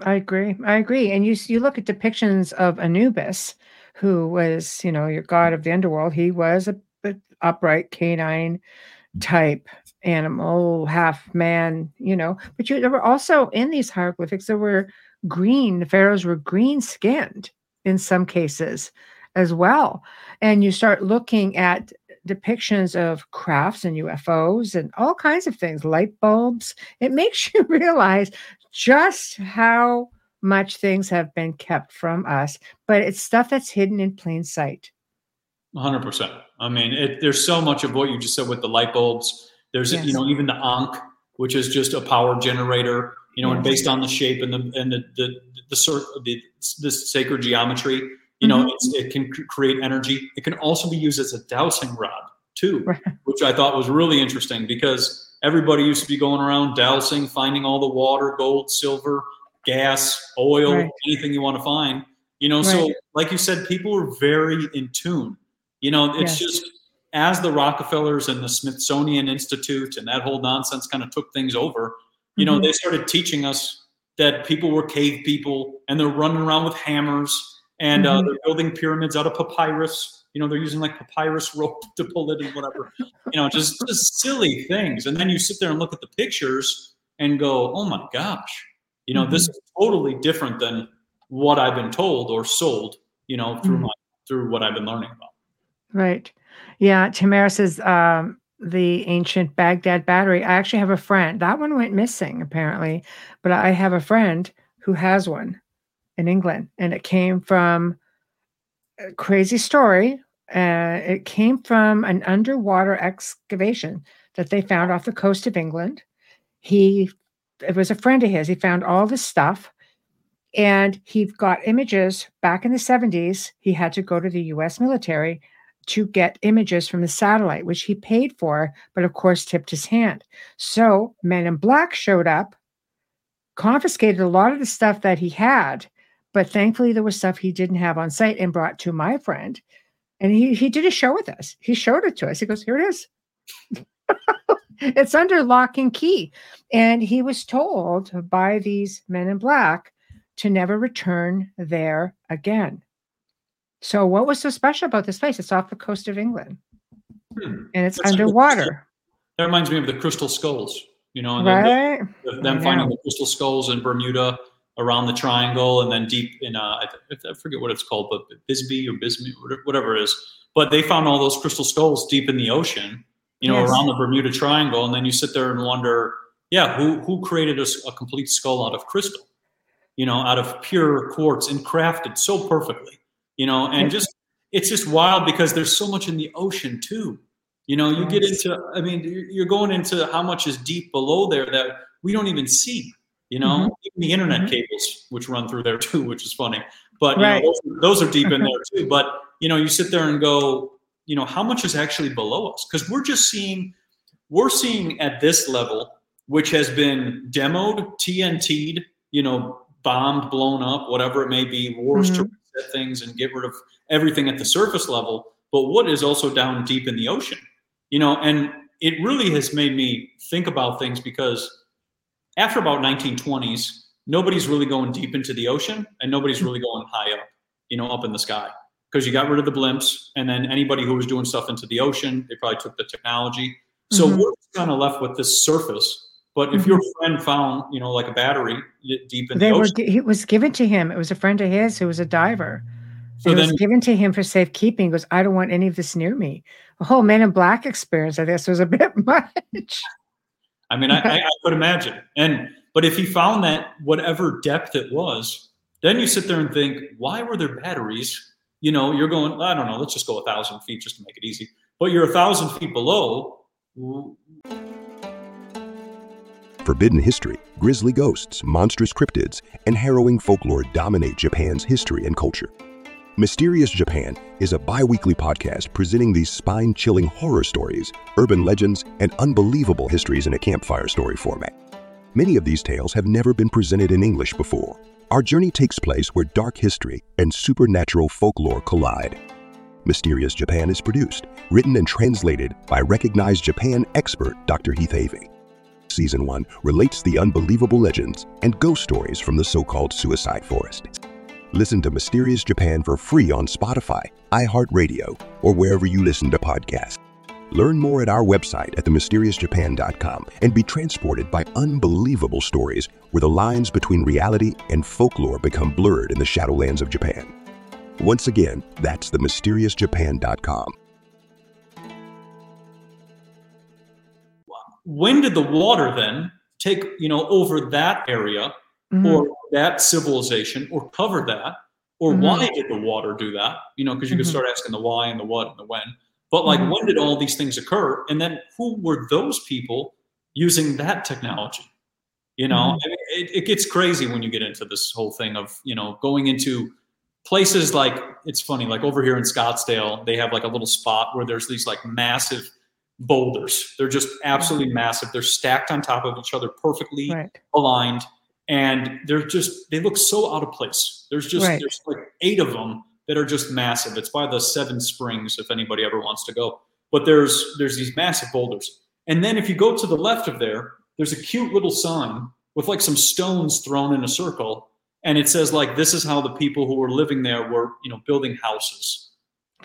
I agree. I agree. And you you look at depictions of Anubis, who was, you know, your god of the underworld. He was a, a upright canine mm. type, animal, half man, you know. But you, there were also in these hieroglyphics, there were green, the pharaohs were green skinned in some cases as well. And you start looking at depictions of crafts and UFOs and all kinds of things, light bulbs. It *laughs* makes you realize just how much things have been kept from us, but it's stuff that's hidden in plain sight. 100%. I mean, it, there's so much of what you just said with the light bulbs. There's, yes. you know, even the Ankh, which is just a power generator, you know, yes. and based on the shape and the, and the, the, the, the, the sacred geometry, you know, mm-hmm. it can create energy. It can also be used as a dowsing rod too, right. which I thought was really interesting because everybody used to be going around dowsing, finding all the water, gold, silver, gas, oil, right. anything you want to find. You know, right. so like you said, people were very in tune. You know, it's yes. just as the Rockefellers and the Smithsonian Institute and that whole nonsense kind of took things over, you mm-hmm. know, they started teaching us that people were cave people and they're running around with hammers and uh, mm-hmm. uh, they're building pyramids out of papyrus. You know, they're using like papyrus *laughs* rope to pull it and whatever. You know, just just silly things. And then you sit there and look at the pictures and go, "Oh my gosh!" You know, mm-hmm. this is totally different than what I've been told or sold. You know, through mm-hmm. my through what I've been learning about. Right. Yeah. Tamara says um, the ancient Baghdad battery. I actually have a friend. That one went missing apparently, but I have a friend who has one in England, and it came from crazy story. Uh, it came from an underwater excavation that they found off the coast of England. He, it was a friend of his. He found all this stuff, and he got images back in the 70s. He had to go to the U.S. military to get images from the satellite, which he paid for, but of course tipped his hand. So Men in Black showed up, confiscated a lot of the stuff that he had, but thankfully, there was stuff he didn't have on site and brought to my friend. And he, he did a show with us. He showed it to us. He goes, Here it is. *laughs* it's under lock and key. And he was told by these men in black to never return there again. So, what was so special about this place? It's off the coast of England hmm. and it's That's underwater. That reminds me of the crystal skulls, you know, and right? the, the, them finding the crystal skulls in Bermuda around the triangle and then deep in uh, I, I forget what it's called, but Bisbee or Bisbee, whatever it is. But they found all those crystal skulls deep in the ocean, you know, yes. around the Bermuda Triangle, and then you sit there and wonder, yeah, who who created a, a complete skull out of crystal, you know, out of pure quartz and crafted so perfectly, you know, and just it's just wild because there's so much in the ocean too. You know, you get into, I mean, you're going into how much is deep below there that we don't even see you know, mm-hmm. even the internet mm-hmm. cables, which run through there *laughs* too, which is funny. But right. know, those, those, are deep in there too. But you know, you sit there and go, you know, how much is actually below us? Because we're just seeing, we're seeing at this level, which has been demoed, TNT'd, you know, bombed, blown up, whatever it may be, wars mm-hmm. to reset things and get rid of everything at the surface level. But what is also down deep in the ocean? You know, and it really has made me think about things because after about 1920s, nobody's really going deep into the ocean and nobody's really going high up, you know, up in the sky because you got rid of the blimps and then anybody who was doing stuff into the ocean, they probably took the technology. So mm-hmm. we're kind of left with this surface. But if mm-hmm. your friend found, you know, like a battery deep in they the ocean, were, it was given to him. It was a friend of his who was a diver. So it then, was given to him for safekeeping. He goes, I don't want any of this near me. The whole Men in Black experience, I guess, was a bit *laughs* much. I mean, I, I, could imagine. And but if he found that whatever depth it was, then you sit there and think, why were there batteries? You know, you're going, I don't know, let's just go a thousand feet just to make it easy. But you're a thousand feet below. Forbidden history, grisly ghosts, monstrous cryptids, and harrowing folklore dominate Japan's history and culture. Mysterious Japan is a bi weekly podcast presenting these spine chilling horror stories, urban legends, and unbelievable histories in a campfire story format. Many of these tales have never been presented in English before. Our journey takes place where dark history and supernatural folklore collide. Mysterious Japan is produced, written, and translated by recognized Japan expert Dr. Heath Avey. Season 1 relates the unbelievable legends and ghost stories from the so called suicide forest. Listen to Mysterious Japan for free on Spotify, iHeartRadio, or wherever you listen to podcasts. Learn more at our website at themysteriousjapan.com and be transported by unbelievable stories where the lines between reality and folklore become blurred in the shadowlands of Japan. Once again, that's themysteriousjapan.com. When did the water then take, you know, over that area Mhm. or that civilization or cover that? Or Mhm. why did the water do that? You know, because you could Mhm. start asking the why and the what and the when. But like, Mhm. when did all these things occur? And then who were those people using that technology? You know, Mhm. I mean, it, it gets crazy when you get into this whole thing of, you know, going into places like it's funny, like over here in Scottsdale, they have like a little spot where there's these like massive boulders. They're just absolutely massive. They're stacked on top of each other, perfectly right. aligned, and they're just they look so out of place. There's just Right. there's like eight of them that are just massive. It's by the Seven Springs, if anybody ever wants to go. But there's there's these massive boulders, and then if you go to the left of there, there's a cute little sign with like some stones thrown in a circle, and it says like this is how the people who were living there were you know building houses.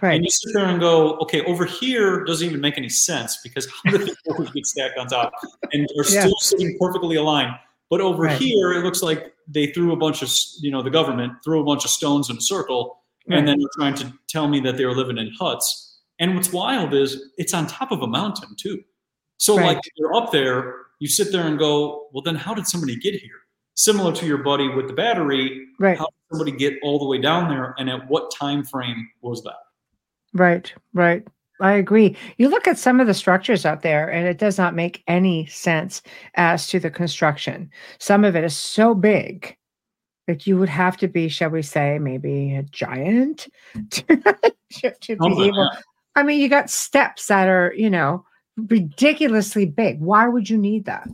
Right. And you sit there and go, okay, over here doesn't even make any sense because how did the boulders get stacked on top and are Yeah. still sitting perfectly aligned? But over Right. here, it looks like they threw a bunch of, you know, the government threw a bunch of stones in a circle, and then they're trying to tell me that they were living in huts. And what's wild is it's on top of a mountain too. So Right. like you're up there, you sit there and go, well, then how did somebody get here? Similar to your buddy with the battery, Right. how did somebody get all the way down there, and at what time frame was that? Right, right. I agree. You look at some of the structures out there, and it does not make any sense as to the construction. Some of it is so big that you would have to be, shall we say, maybe a giant to, *laughs* to, to be Something, able. I mean, you got steps that are, you know, ridiculously big. Why would you need that?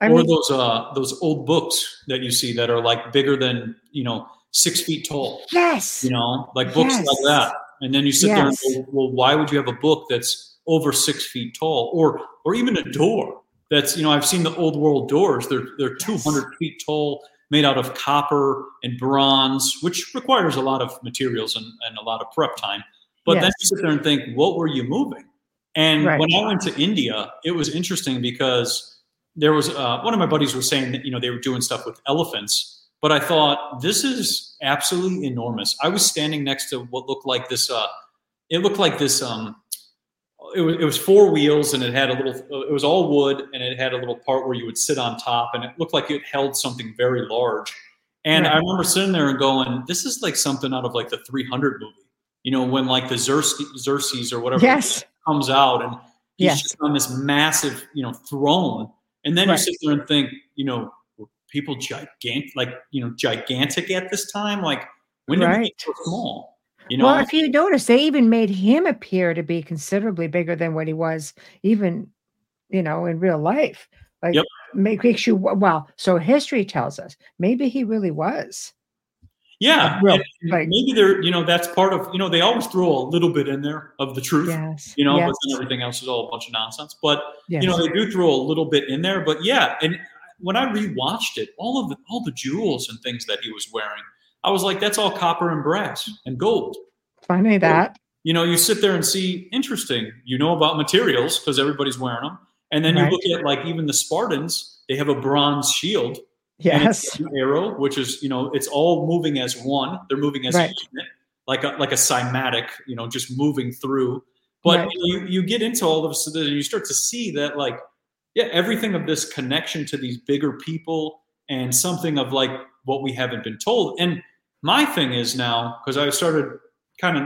I or mean, those uh those old books that you see that are like bigger than you know six feet tall yes, you know like books Yes. like that and then you sit there and Yes. go well why would you have a book that's over six feet tall? Or or even a door that's you know i've seen the old world doors. They're they're 200 feet tall made out of copper and bronze which requires a lot of materials and, and a lot of prep time. But then you sit there and think what were you moving? And Right. when i went to india it was interesting because there was uh, one of my buddies was saying that you know they were doing stuff with elephants but i thought this is absolutely enormous i was standing next to what looked like this uh, it looked like this um, it was, it was four wheels and it had a little it was all wood and it had a little part where you would sit on top and it looked like it held something very large and i remember sitting there and going this is like something out of like the 300 movie you know when like the Xerxes, Xerxes or whatever yes, comes out and he's Yes. just on this massive, you know, throne. And then Right. you sit there and think, you know, people gigantic, like, you know, gigantic at this time? Like, when did Right. so small? You know, well, if you notice, they even made him appear to be considerably bigger than what he was, even you know, in real life. Like, Yep. make, makes you well. So history tells us maybe he really was. yeah, real, like- maybe they're, you know, that's part of, you know, they always throw a little bit in there of the truth, Yes. you know, yes. but then everything else is all a bunch of nonsense. But yes. you know, they do throw a little bit in there. But yeah, and when I rewatched it, all of the, all the jewels and things that he was wearing, I was like, that's all copper and brass and gold. funny that. you know, you sit there and see interesting. You know about materials because everybody's wearing them, and then Right. you look at like even the Spartans. They have a bronze shield Yes. an arrow, which is you know it's all moving as one. They're moving as Right. a unit, like a like a cymatic, you know, just moving through. But Right. you you get into all of this, and you start to see that like yeah, everything of this connection to these bigger people and something of like what we haven't been told. And my thing is now because I started kind of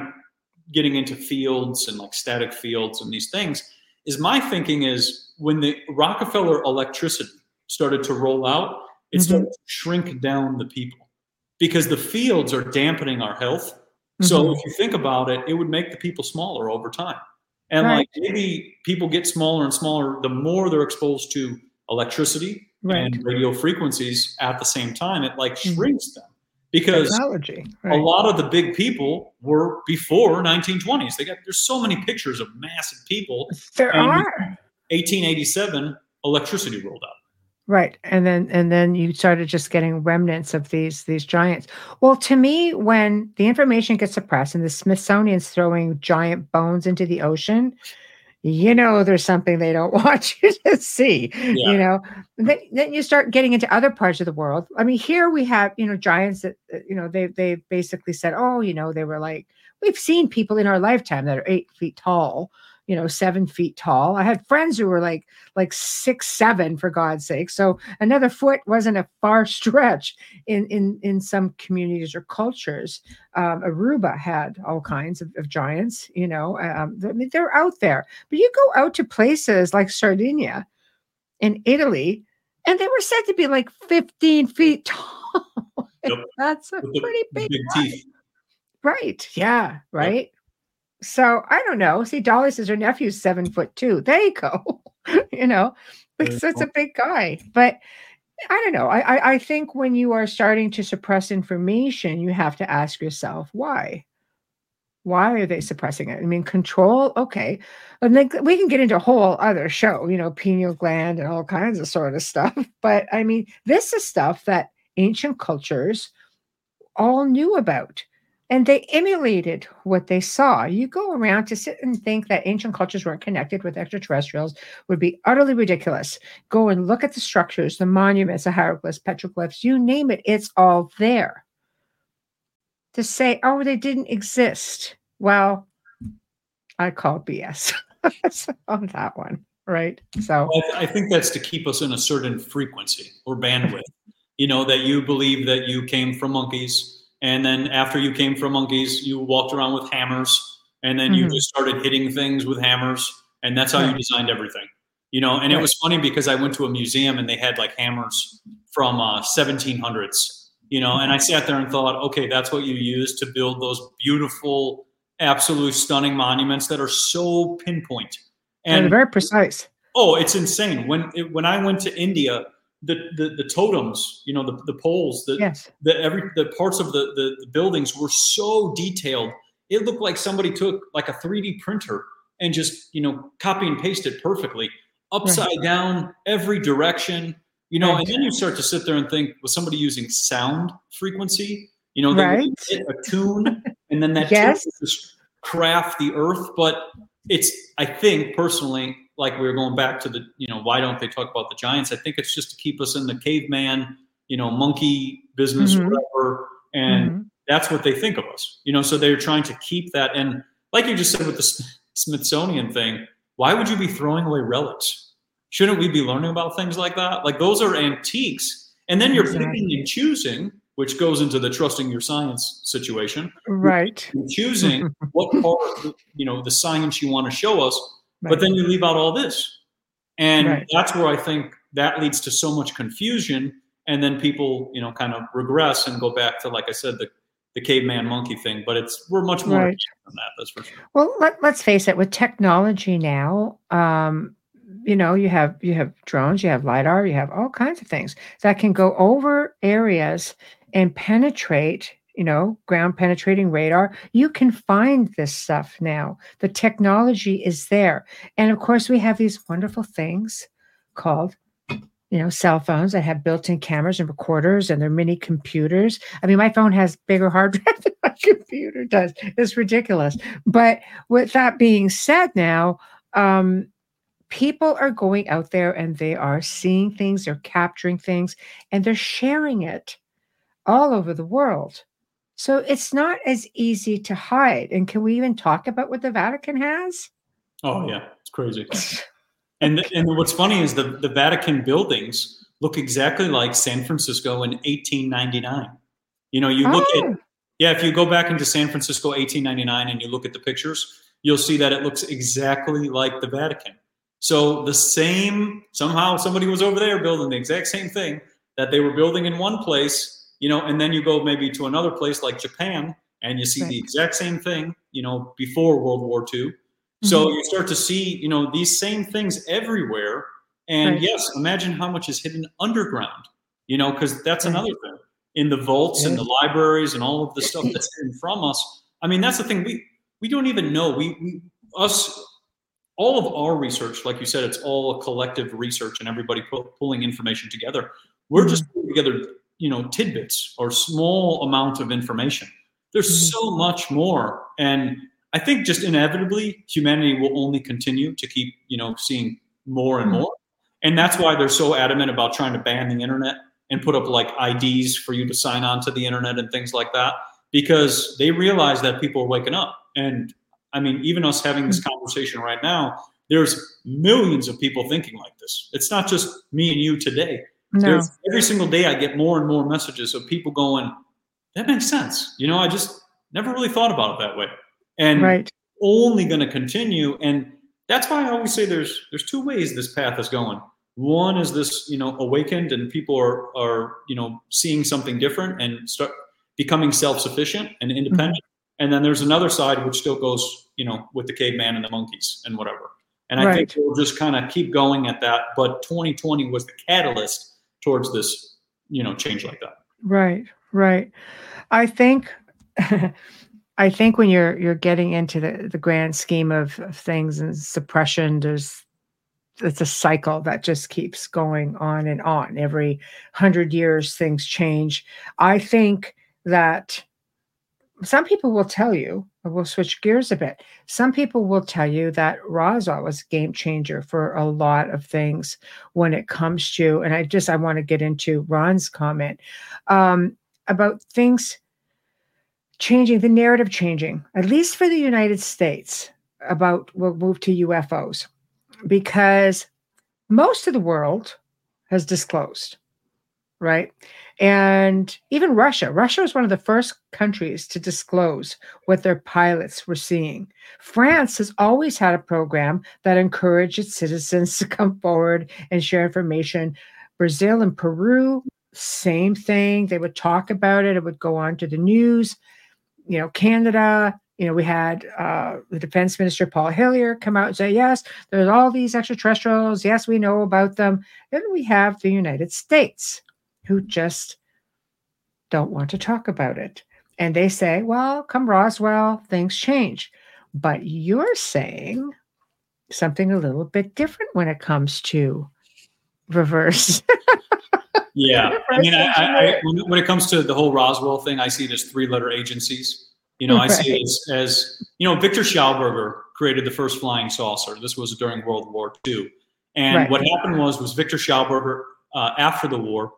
getting into fields and like static fields and these things is my thinking is when the Rockefeller electricity started to roll out, it Mhm. started to shrink down the people because the fields are dampening our health. So Mhm. if you think about it, it would make the people smaller over time. And Right. like maybe people get smaller and smaller the more they're exposed to electricity Right. and radio frequencies at the same time, it like Mhm. shrinks them. Because technology. a lot of the big people were before 1920s. They got there's so many pictures of massive people. There are. 1887, electricity rolled out. Right. And then and then you started just getting remnants of these these giants. Well, to me, when the information gets suppressed and the Smithsonian's throwing giant bones into the ocean, you know there's something they don't *laughs* want you to see yeah. you know then, then you start getting into other parts of the world i mean here we have you know giants that uh, you know they they basically said oh you know they were like we've seen people in our lifetime that are eight feet tall you know, seven feet tall. I had friends who were like like six, seven, for God's sake. So another foot wasn't a far *laughs* stretch in in in some communities or cultures. Um, Aruba had all kinds of, of giants. You know, um, I mean, they're out there. But you go out to places like Sardinia, in Italy, and they were said to be like 15 feet *laughs* tall. Yep. That's a pretty big, big teeth. Right. Yeah. Right. So I don't know. See, Dolly says her nephew's seven foot two. There you go. *laughs* you know, it's, it's a big guy. But I don't know. I, I, I think when you are starting to suppress information, you have to ask yourself why. Why are they suppressing it? I mean, control, okay. And then we can get into a whole other show, you know, pineal gland and all kinds of sort of stuff. *laughs* But I mean, this is stuff that ancient cultures all knew about and they emulated what they saw. You go around to sit and think that ancient cultures weren't connected with extraterrestrials would be utterly ridiculous. Go and look at the structures, the monuments, the hieroglyphs, petroglyphs, you name it, it's all there. To say, oh, they didn't exist, well, I call BS *laughs* on that one, right? So I, I think that's to keep us in a certain frequency or bandwidth. you know, that you believe that you came from monkeys and then after you came from monkeys, you walked around with hammers, and then mm-hmm. you just started hitting things with hammers, and that's how you designed everything. You know, and right. it was funny because I went to a museum and they had like hammers from uh, 1700s. You know, and I sat there and thought, okay, that's what you use to build those beautiful, absolute stunning monuments that are so pinpoint and, and very precise. Oh, it's insane. When it, when I went to India, the, the, the totems, you know, the, the poles, the, yes. the every the parts of the, the, the buildings were so detailed. It looked like somebody took like a 3D printer and just, you know, copy and paste it perfectly, upside right. down, every direction, you know, right. and then you start to sit there and think, was somebody using sound frequency? You know, they right. hit a tune and then that *laughs* yes. just craft the earth. But it's, I think personally, like we were going back to the, you know, why don't they talk about the Giants? I think it's just to keep us in the caveman, you know, monkey business, mm-hmm. whatever. And mm-hmm. that's what they think of us, you know. So they're trying to keep that. And like you just said with the Smithsonian thing, why would you be throwing away relics? Shouldn't we be learning about things like that? Like those are antiques. And then you're exactly. picking and choosing, which goes into the trusting your science situation. Right. You're choosing *laughs* what part, you know, the science you want to show us Right. But then you leave out all this. And right. that's where I think that leads to so much confusion. And then people, you know, kind of regress and go back to, like I said, the, the caveman monkey thing. But it's we're much more right. than that, that's for sure. Well, let, let's face it, with technology now, um, you know, you have you have drones, you have lidar, you have all kinds of things that can go over areas and penetrate you know, ground penetrating radar. You can find this stuff now. The technology is there. And of course, we have these wonderful things called you know, cell phones that have built-in cameras and recorders and they're mini computers. I mean, my phone has bigger hard *laughs* drive than my computer does. It's ridiculous. But with that being said now, um, people are going out there and they are seeing things, they're capturing things, and they're sharing it all over the world. So it's not as easy to hide. And can we even talk about what the Vatican has? Oh yeah, it's crazy. *laughs* and and what's funny is the the Vatican buildings look exactly like San Francisco in 1899. You know, you look oh. at yeah, if you go back into San Francisco 1899 and you look at the pictures, you'll see that it looks exactly like the Vatican. So the same somehow somebody was over there building the exact same thing that they were building in one place you know, and then you go maybe to another place like Japan and you see right. the exact same thing, you know, before World War II. Mm-hmm. So you start to see, you know, these same things everywhere. And right. yes, imagine how much is hidden underground, you know, because that's right. another thing in the vaults and the libraries and all of the stuff that's *laughs* hidden from us. I mean, that's the thing we we don't even know. We, we us all of our research, like you said, it's all a collective research and everybody pu- pulling information together. We're mm-hmm. just putting together you know tidbits or small amount of information there's mm-hmm. so much more and I think just inevitably humanity will only continue to keep, you know, seeing more and Mhm. more. And that's why they're so adamant about trying to ban the internet and put up like IDs for you to sign on to the internet and things like that because they realize that people are waking up. And I mean, even us having this conversation right now, there's millions of people thinking like this. It's not just me and you today. No. There's, every single day I get more and more messages of people going, that makes sense. You know, I just never really thought about it that way. And Right. only going to continue. And that's why I always say there's there's two ways this path is going. One is this, you know, awakened and people are are, you know, seeing something different and start becoming self-sufficient and mm-hmm. independent. And then there's another side which still goes, you know, with the caveman and the monkeys and whatever. And I think we'll just kind of keep going at that. But 2020 was the catalyst towards this, you know, change like that. Right, right. I think *laughs* I think when you're you're getting into the, the grand scheme of, of things and suppression, there's it's a cycle that just keeps going on and on. Every hundred years things change. I think that some people will tell you, we'll switch gears a bit. Some people will tell you that Roswell was a game changer for a lot of things when it comes to, and I just I want to get into Ron's comment um, about things changing, the narrative changing, at least for the United States, about we'll move to UFOs, because most of the world has disclosed, right? And even Russia, Russia was one of the first countries to disclose what their pilots were seeing. France has always had a program that encouraged its citizens *laughs* to come forward and share information. Brazil and Peru, same thing. They would talk about it, it would go on to the news. You know, Canada, you know, we had uh, the defense minister, Paul Hellyer, come out and say, yes, there's all these extraterrestrials. Yes, we know about them. Then we have the United States who just don't want to talk about it. And they say, well, come Roswell, things change. But you're saying something a little bit different when it comes to reverse. *laughs* Yeah, I mean, I, I, I, when it comes to the whole Roswell thing, I see it as three-letter agencies. You know, I see it as, as you know, Victor Schauberger created the first flying saucer. This was during World War II, and Right. what happened was was Victor Schauberger uh, after the war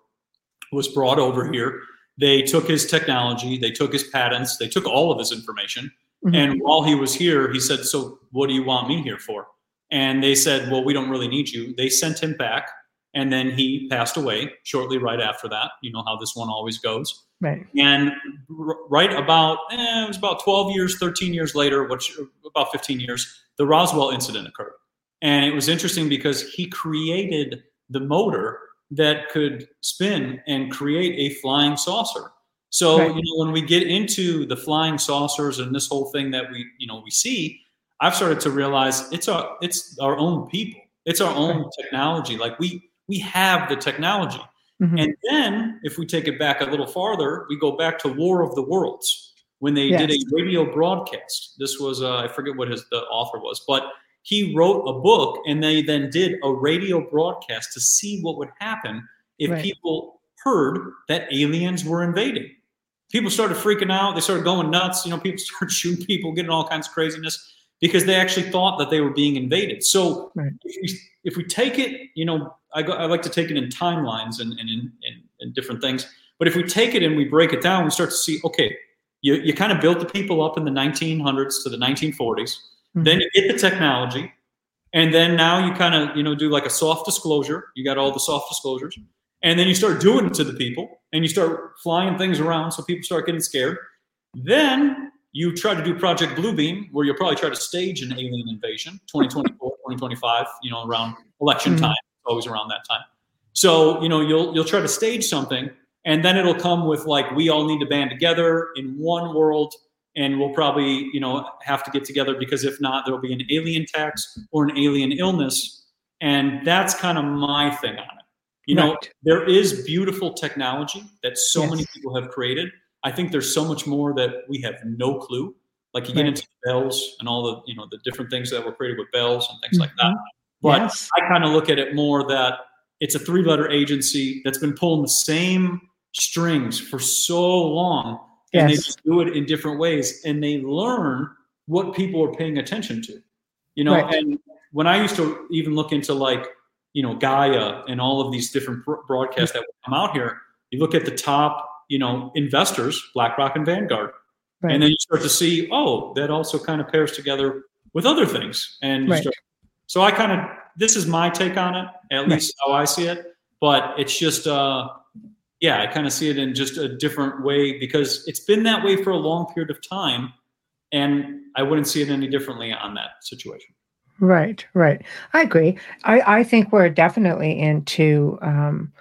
was brought over here. They took his technology, they took his patents, they took all of his information, Mhm. and while he was here, he said, "So, what do you want me here for?" And they said, "Well, we don't really need you." They sent him back, and then he passed away shortly right after that. You know how this one always goes. right. And r- right about eh, it was about 12 years, 13 years later, which about 15 years, the Roswell incident occurred. And it was interesting because he created the motor that could spin and create a flying saucer. So, Right. you know, when we get into the flying saucers and this whole thing that we, you know, we see, I've started to realize it's our it's our own people. It's our own technology. Like we we have the technology. Mhm. And then, if we take it back a little farther, we go back to War of the Worlds when they did a radio broadcast. This was uh, I forget what his the author was, but he wrote a book, and they then did a radio broadcast to see what would happen if Right. people heard that aliens were invading. People started freaking out. They started going nuts. You know, people *laughs* started shooting people, getting all kinds of craziness because they actually thought that they were being invaded. So Right. if we if we take it, you know, I, go, I like to take it in timelines and, and in, in, in different things. But if we take it and we break it down, we start to see, okay, you, you kind of built the people up in the 1900s to the 1940s. Mhm. Then you get the technology. And then now you kind of, you know, do like a soft disclosure. You got all the soft disclosures. And then you start doing it to the people and you start flying things around so people start getting scared. Then you try to do Project Bluebeam, where you'll probably try to stage an alien invasion, *laughs* 2024, 2025, you know, around election Mhm. time, always around that time. So, you know, you'll you'll try to stage something, and then it'll come with like we all need to band together in one world, and we'll probably, you know, have to get together because if not, there'll be an alien tax or an alien illness. And that's kind of my thing on it. You know, there is beautiful technology that so many people have created. I think there's so much more that we have no clue. Like you get Right. into bells and all the you know the different things that were created with bells and things like that. Mhm. But Yes. I kind of look at it more that it's a three-letter agency that's been pulling the same strings for so long, and they just do it in different ways, and they learn what people are paying attention to. You know, Right. and when I used to even look into like, you know, Gaia and all of these different bro- broadcasts that would come out here, you look at the top, you know, investors, BlackRock and Vanguard, Right. and then you start to see, oh, that also kind of pairs together with other things. And Right. start, so I kind of, this is my take on it, at least how I see it. But it's just, uh, yeah, I kind of see it in just a different way because it's been that way for a long period of time. And I wouldn't see it any differently on that situation. Right, right. I agree. I, I think we're definitely into um,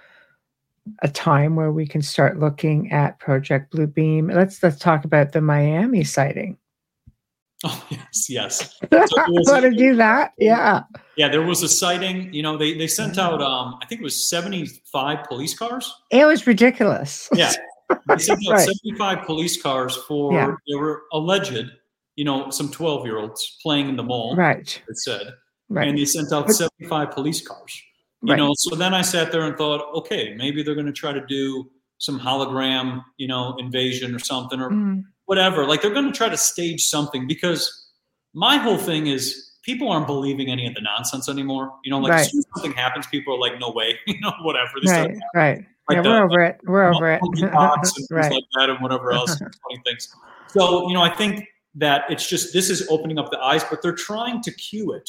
a time where we can start looking at Project Bluebeam. Let's let's talk about the Miami sighting. *laughs* Oh, yes, yes. *laughs* Want to do that? Yeah. Yeah, there was a sighting. You know, they, they sent out, um, I think it was 75 police cars. It was ridiculous. *laughs* Yeah. They sent out Right. 75 police cars for, Yeah. they were alleged, you know, some 12 year olds playing in the mall, Right. it said. Right. And they sent out 75 police cars. You Right. know, so then I sat there and thought, okay, maybe they're going to try to do some hologram, you know, invasion or something or Mm, whatever. Like they're going to try to stage something because my whole thing is people aren't believing any of the nonsense anymore. You know, like as Right. soon as something happens, people are like, no way, *laughs* you know, whatever. Start right. Right. like yeah, the- we're over it. We're over it. *laughs* right. like that and whatever *laughs* else funny things. So, you know, I think that it's just this is opening up the eyes, but they're trying to cue it,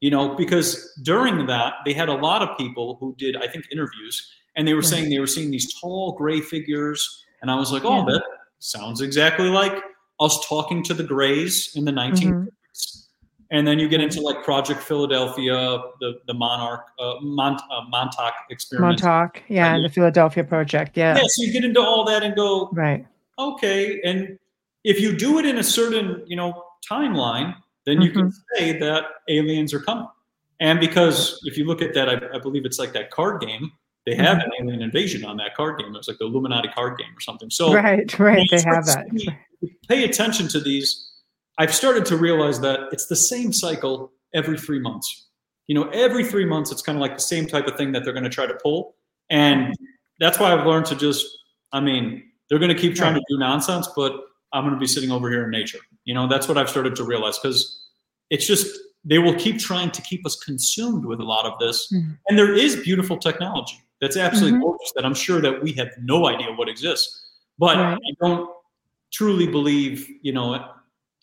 you know, because during that they had a lot of people who did, I think, interviews, and they were saying they were seeing these tall gray figures, and I was like, oh, Yeah. that sounds exactly like us talking to the Greys in the 1950s. Mhm. And then you get into like Project Philadelphia, the the Monarch uh, Mont, uh, Montauk experiment. Montauk. Yeah. And the Philadelphia Project. Yeah. Yeah, so you get into all that and go, Right. okay and if you do it in a certain you know timeline then you can Mm-hmm. say that aliens are coming and because if you look at that I, I believe it's like that card game they have Mm-hmm. an alien invasion on that card game It was like the illuminati card game or something so right. Right. They have that. pay attention to these i've started to realize that it's the same cycle every three months you know every three months it's kind of like the same type of thing that they're going to try to pull and that's why i've learned to just i mean they're going to keep trying to do nonsense but i'm going to be sitting over here in nature you know that's what i've started to realize because it's just they will keep trying to keep us consumed with a lot of this Mhm. and there is beautiful technology that's absolutely Mhm. gorgeous that i'm sure that we have no idea what exists but Right. i don't truly believe you know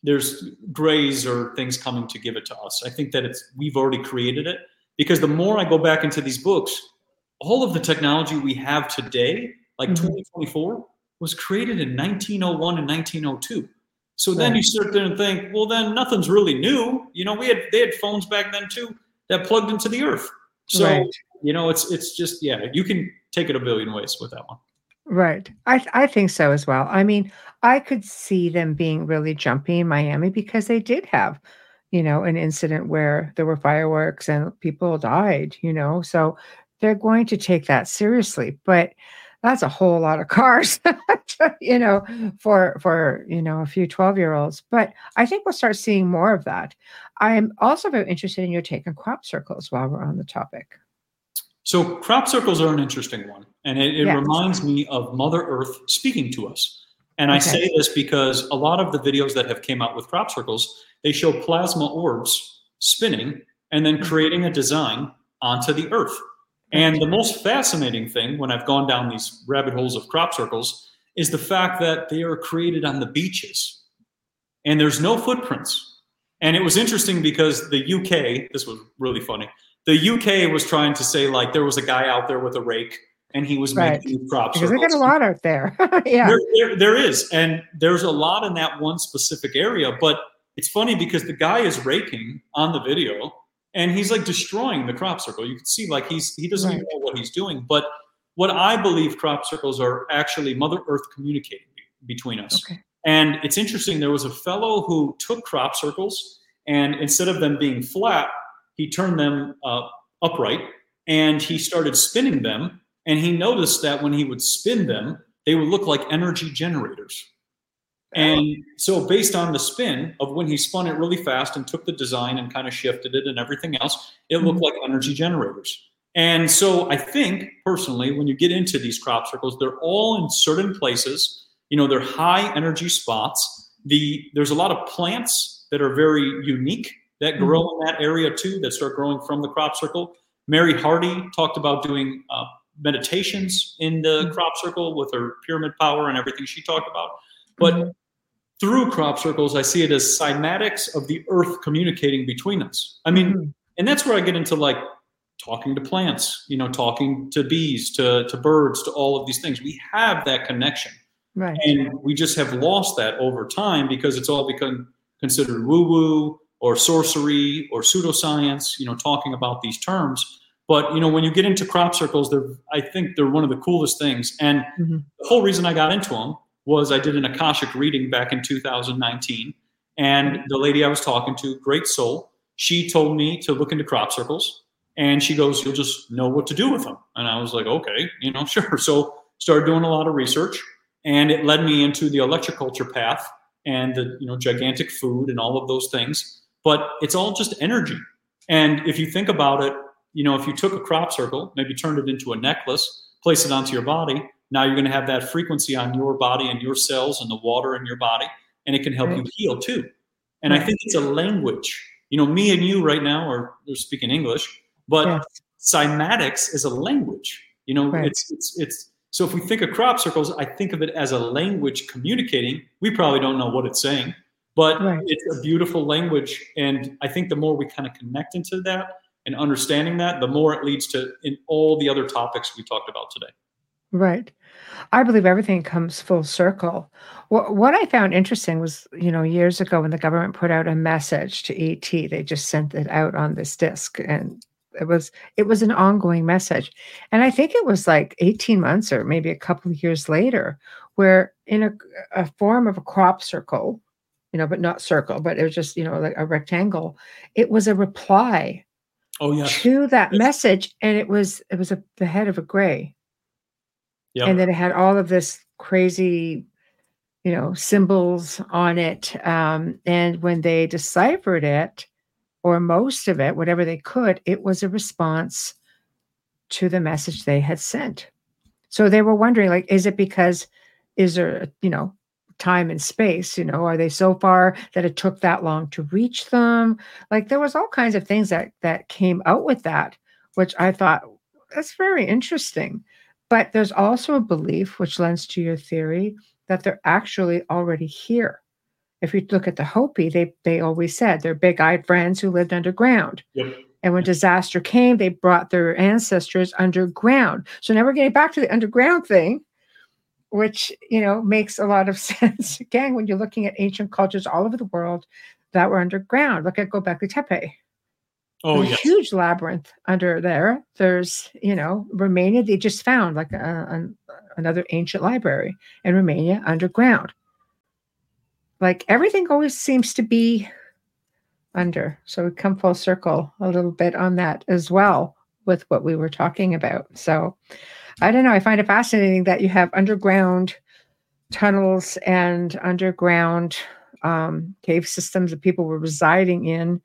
there's grays or things coming to give it to us i think that it's we've already created it because the more i go back into these books all of the technology we have today like Mhm. 2024 was created in 1901 and 1902 so then you sit there and think well then nothing's really new you know we had they had phones back then too that plugged into the earth so Right. You know it's it's just yeah you can take it a billion ways with that one Right. I th- I think so as well. I mean, I could see them being really jumpy in Miami because they did have, you know, an incident where there were fireworks and people died, you know. So they're going to take that seriously, but that's a whole lot of *laughs* cars, you know, for for, you know, a few 12-year-olds. But I think we'll start seeing more of that. I'm also very interested in your take on crop circles while we're on the topic. So crop circles are an interesting one, and it, it reminds me of Mother Earth speaking to us. And I say this because a lot of the videos that have came out with crop circles, they show plasma orbs spinning and then mm-hmm. creating a design onto the Earth. And the most fascinating thing when I've gone down these rabbit holes of crop circles is the fact that they are created on the beaches, and there's no footprints. And it was interesting because the UK, this was really funny the UK was trying to say like there was a guy out there with a rake and he was Right. making these crop circles. Because they got a lot out there. *laughs* yeah. There, there, there is, and there's a lot in that one specific area. But it's funny because the guy is raking on the video, and he's like destroying the crop circle. You can see like he's he doesn't even know what he's doing. But what I believe crop circles are actually Mother Earth communicating be- between us. Okay. And it's interesting. There was a fellow who took crop circles, and instead of them being flat, he turned them uh, upright, and he started spinning them. And he noticed that when he would spin them, they would look like energy generators. And so, based on the spin of when he spun it really fast and took the design and kind of shifted it and everything else, it looked like energy generators. And so, I think personally, when you get into these crop circles, they're all in certain places. You know, they're high energy spots. The there's a lot of plants that are very unique that grow in that area too, that start growing from the crop circle. Mary Hardy talked about doing uh, meditations in the crop circle with her pyramid power and everything she talked about. But Mhm. through crop circles, I see it as cymatics of the earth communicating between us. I mean, and that's where I get into like talking to plants, you know, talking to bees, to, to birds, to all of these things. We have that connection. right. And we just have lost that over time because it's all become considered woo woo or sorcery or pseudoscience, you know, talking about these terms. But, you know, when you get into crop circles, they're, I think they're one of the coolest things. And Mhm. the whole reason I got into them was I did an Akashic reading back in 2019. And the lady I was talking to, great soul, she told me to look into crop circles. And she goes, You'll just know what to do with them. And I was like, Okay, you know, *laughs* sure. So started doing a lot of research and it led me into the electroculture path and the you know gigantic food and all of those things but it's all just energy and if you think about it you know if you took a crop circle maybe turned it into a necklace place it onto your body now you're going to have that frequency on your body and your cells and the water in your body and it can help you heal too and i think it's a language you know me and you right now are, are speaking english but Yes. cymatics is a language. You know, Right. it's it's it's so if we think of crop circles, I think of it as a language communicating. We probably don't know what it's saying, but Right. it's a beautiful language. And I think the more we kind of connect into that and understanding that, the more it leads to in all the other topics we talked about today. Right. I believe everything comes full circle. What what I found interesting was, you know, years ago when the government put out a message to ET, they just sent it out on this disc and it was it was an ongoing message. And I think it was like 18 months or maybe a couple of years later where in a, a form of a crop circle, you know, but not circle, but it was just, you know, like a rectangle, it was a reply Oh yes, to that Yes. message and it was it was a, the head of a gray. Yeah, and then it had all of this crazy you know symbols on it um, and when they deciphered it or most of it whatever they could it was a response to the message they had sent. So they were wondering like is it because is there you know time and space you know are they so far that it took that long to reach them like there was all kinds of things that that came out with that which i thought that's very interesting but there's also a belief, which lends to your theory, that they're actually already here. If you look at the Hopi, they they always said they're big-eyed friends who lived underground. Yep. And when disaster came, they brought their ancestors underground. So now we're getting back to the underground thing, which you know makes a lot of *laughs* sense. Again, when you're looking at ancient cultures all over the world that were underground. Look at Gobekli Tepe. oh a yes, huge labyrinth under there. There's, you know, Romania, they just found like a, an- another ancient library in Romania underground. Like everything always seems to be under. So we come full circle a little bit on that as well with what we were talking about. So I don't know. I find it fascinating that you have underground tunnels and underground um, cave systems that people were residing in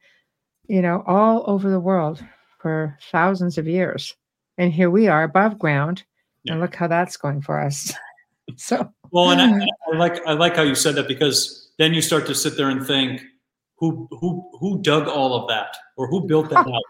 you know, all over the world for thousands of years. And here we are above ground. And look how that's going for us. *laughs* so, Well, and *sighs* I, I like I like how you said that because then you start to sit there and think, who who who dug all of that or who built that *laughs* out?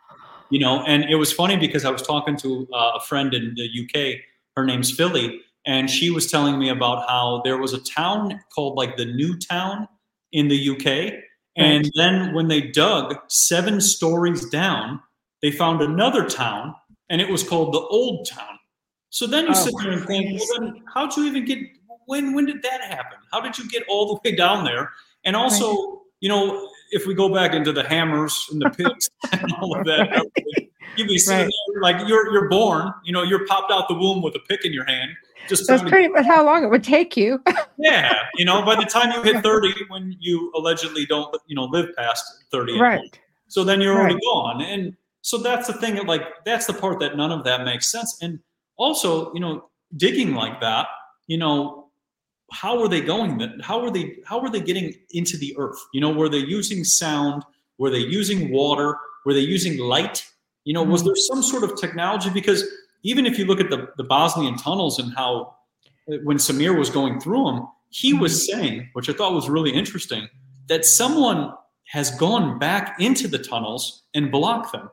You know, and it was funny because I was talking to uh, a friend in the UK. Her name's Philly, and she was telling me about how there was a town called like the New Town in the UK, and then when they dug seven stories down, they found another town, and it was called the Old Town. So then you Oh, sit there and think, well, then how'd you even get? When when did that happen? How did you get all the way down there? And also, you know, if we go back into the hammers and the picks *laughs* and all of that, Right. you'd be sitting Right. there like you're you're born, you know, you're popped out the womb with a pick in your hand. Just that's pretty much how long it would take you. *laughs* yeah, you know, by the time you hit 30, when you allegedly don't, you know, live past 30, anymore. right. So then you're already Right. gone. And so that's the thing, like, that's the part that none of that makes sense. And also, you know, digging like that, you know, how were they going then? How were they, how were they getting into the earth? You know, were they using sound? Were they using water? Were they using light? You know, was Mhm. there some sort of technology? Because even if you look at the, the Bosnian tunnels and how, uh, when Semir was going through them, he was saying, which I thought was really interesting, that someone has gone back into the tunnels and blocked them.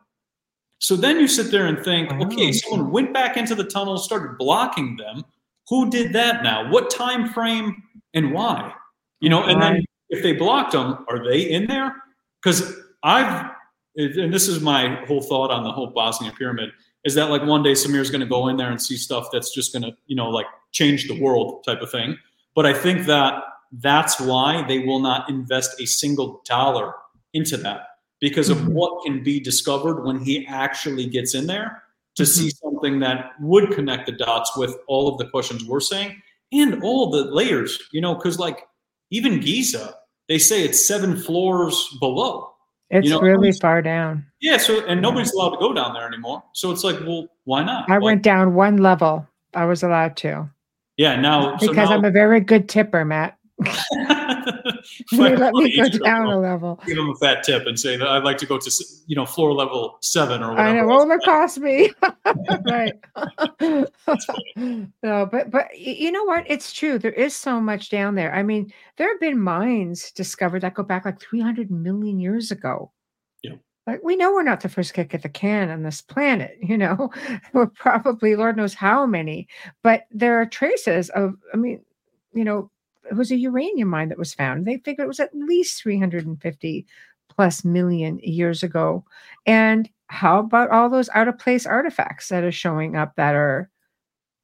So then you sit there and think, okay, someone went back into the tunnels, started blocking them. Who did that now? What time frame and why? You know, and then if they blocked them, are they in there? Because I've, and this is my whole thought on the whole Bosnia pyramid, is that like one day Semir's going to go in there and see stuff that's just going to, you know, like change the world type of thing. But I think that that's why they will not invest a single dollar into that because of Mhm. what can be discovered when he actually gets in there to Mm-hmm. see something that would connect the dots with all of the questions we're saying and all the layers, you know, because like even Giza, they say it's seven floors below. It's know, really it's- far down. Yeah, so and nobody's allowed to go down there anymore. So it's like, well, why not? I Like, went down one level. I was allowed to yeah, now so because now, I'm a very good tipper, Matt. *laughs* Let me go down a level. Give them a fat tip and say that I'd like to go to you know floor level seven or whatever. I know what will it cost me? *laughs* right. *laughs* no, but but you know what? It's true. There is so much down there. I mean, there have been mines discovered that go back like 300 million years ago. Yeah. Like we know we're not the first kick at the can on this planet. You know, we're probably Lord knows how many, but there are traces of. I mean, you know, it was a uranium mine that was found. They figured it was at least 350 plus million years ago. And how about all those out of place artifacts that are showing up that are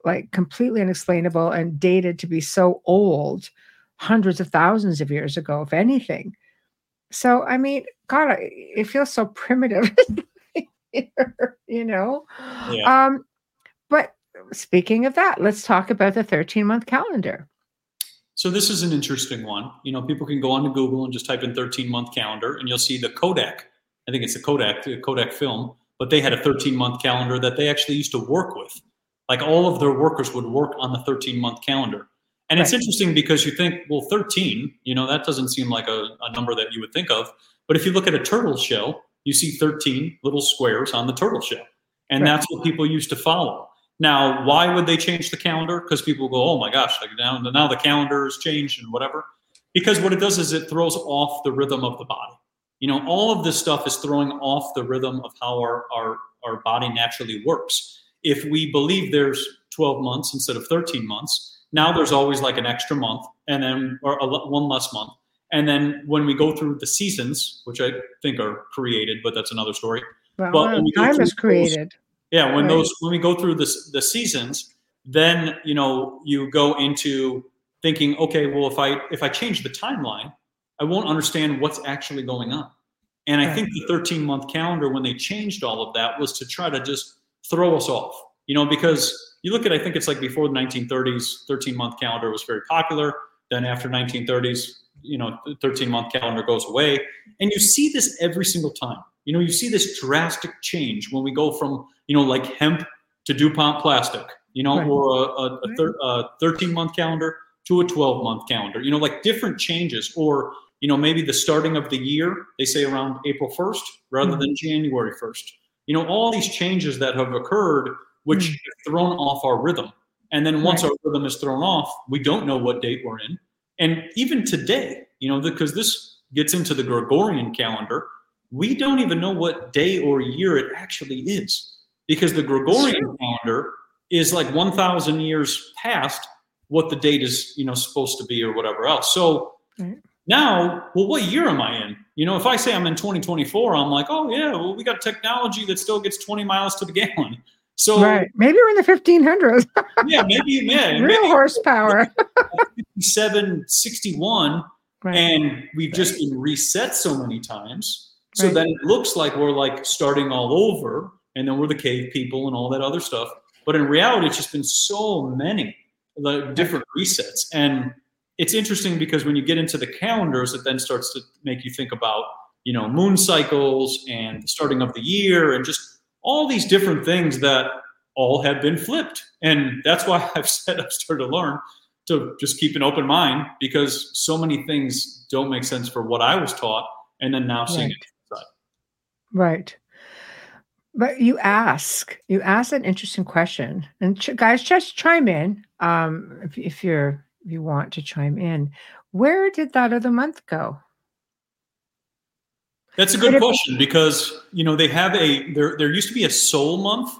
like completely unexplainable and dated to be so old, hundreds of thousands of years ago, if anything? So, I mean, God, I- it feels so primitive, *laughs* you know? Yeah. Um, but speaking of that, let's talk about the 13 month calendar. So this is an interesting one. You know, people can go onto Google and just type in 13 month calendar, and you'll see the Kodak. I think it's the Kodak, the Kodak film, but they had a 13 month calendar that they actually used to work with. Like all of their workers would work on the 13 month calendar. And it's interesting because you think, well, 13, you know, that doesn't seem like a, a number that you would think of. But if you look at a turtle shell, you see 13 little squares on the turtle shell. And Right. that's what people used to follow. Now, why would they change the calendar? Because people go, oh my gosh, like now, now the calendar is changed and whatever. Because what it does is it throws off the rhythm of the body. You know, all of this stuff is throwing off the rhythm of how our, our, our body naturally works. If we believe there's 12 months instead of 13 months, now there's always like an extra month and then, or a, one less month. And then when we go through the seasons, which I think are created, but that's another story. Well, Well, when we go time is created. Yeah, when Right. those when we go through this the seasons, then you know you go into thinking, okay, well if I if I change the timeline, I won't understand what's actually going on. And I Right. think the 13 month calendar, when they changed all of that, was to try to just throw us off. You know, because you look at I think it's like before the 1930s, 13 month calendar was very popular. Then after 1930s, you know, 13 month calendar goes away. And you see this every single time. You know, you see this drastic change when we go from, you know, like hemp to DuPont plastic, you know, Right. or a, a, a, thir- a 13 month calendar to a 12 month calendar, you know, like different changes. Or, you know, maybe the starting of the year, they say around April 1st rather Mhm. than January 1st. You know, all these changes that have occurred, which Mm. have thrown off our rhythm. And then once Right. our rhythm is thrown off, we don't know what date we're in. And even today, you know, because this gets into the Gregorian calendar, we don't even know what day or year it actually is because the Gregorian calendar is like 1,000 years past what the date is, you know, supposed to be or whatever else. So Right. now, well, what year am I in? You know, if I say I'm in 2024, I'm like, oh yeah, well, we got technology that still gets 20 miles to the *laughs* gallon. So right. Maybe we're in the 1500s. *laughs* yeah, maybe yeah, Real maybe horsepower. *laughs* 761 Right. and we've just been reset so many times so Right. then it looks like we're like starting all over and then we're the cave people and all that other stuff but in reality it's just been so many like different resets and it's interesting because when you get into the calendars it then starts to make you think about you know moon cycles and the starting of the year and just all these different things that all have been flipped and that's why *laughs* i've said i've started to learn to just keep an open mind because so many things don't make sense for what I was taught, and then now seeing Right. it. Right. But you ask, you ask an interesting question, and ch- guys, just chime in um, if, if you're if you want to chime in. Where did that other month go? That's a good question because you know they have a there. There used to be a soul month,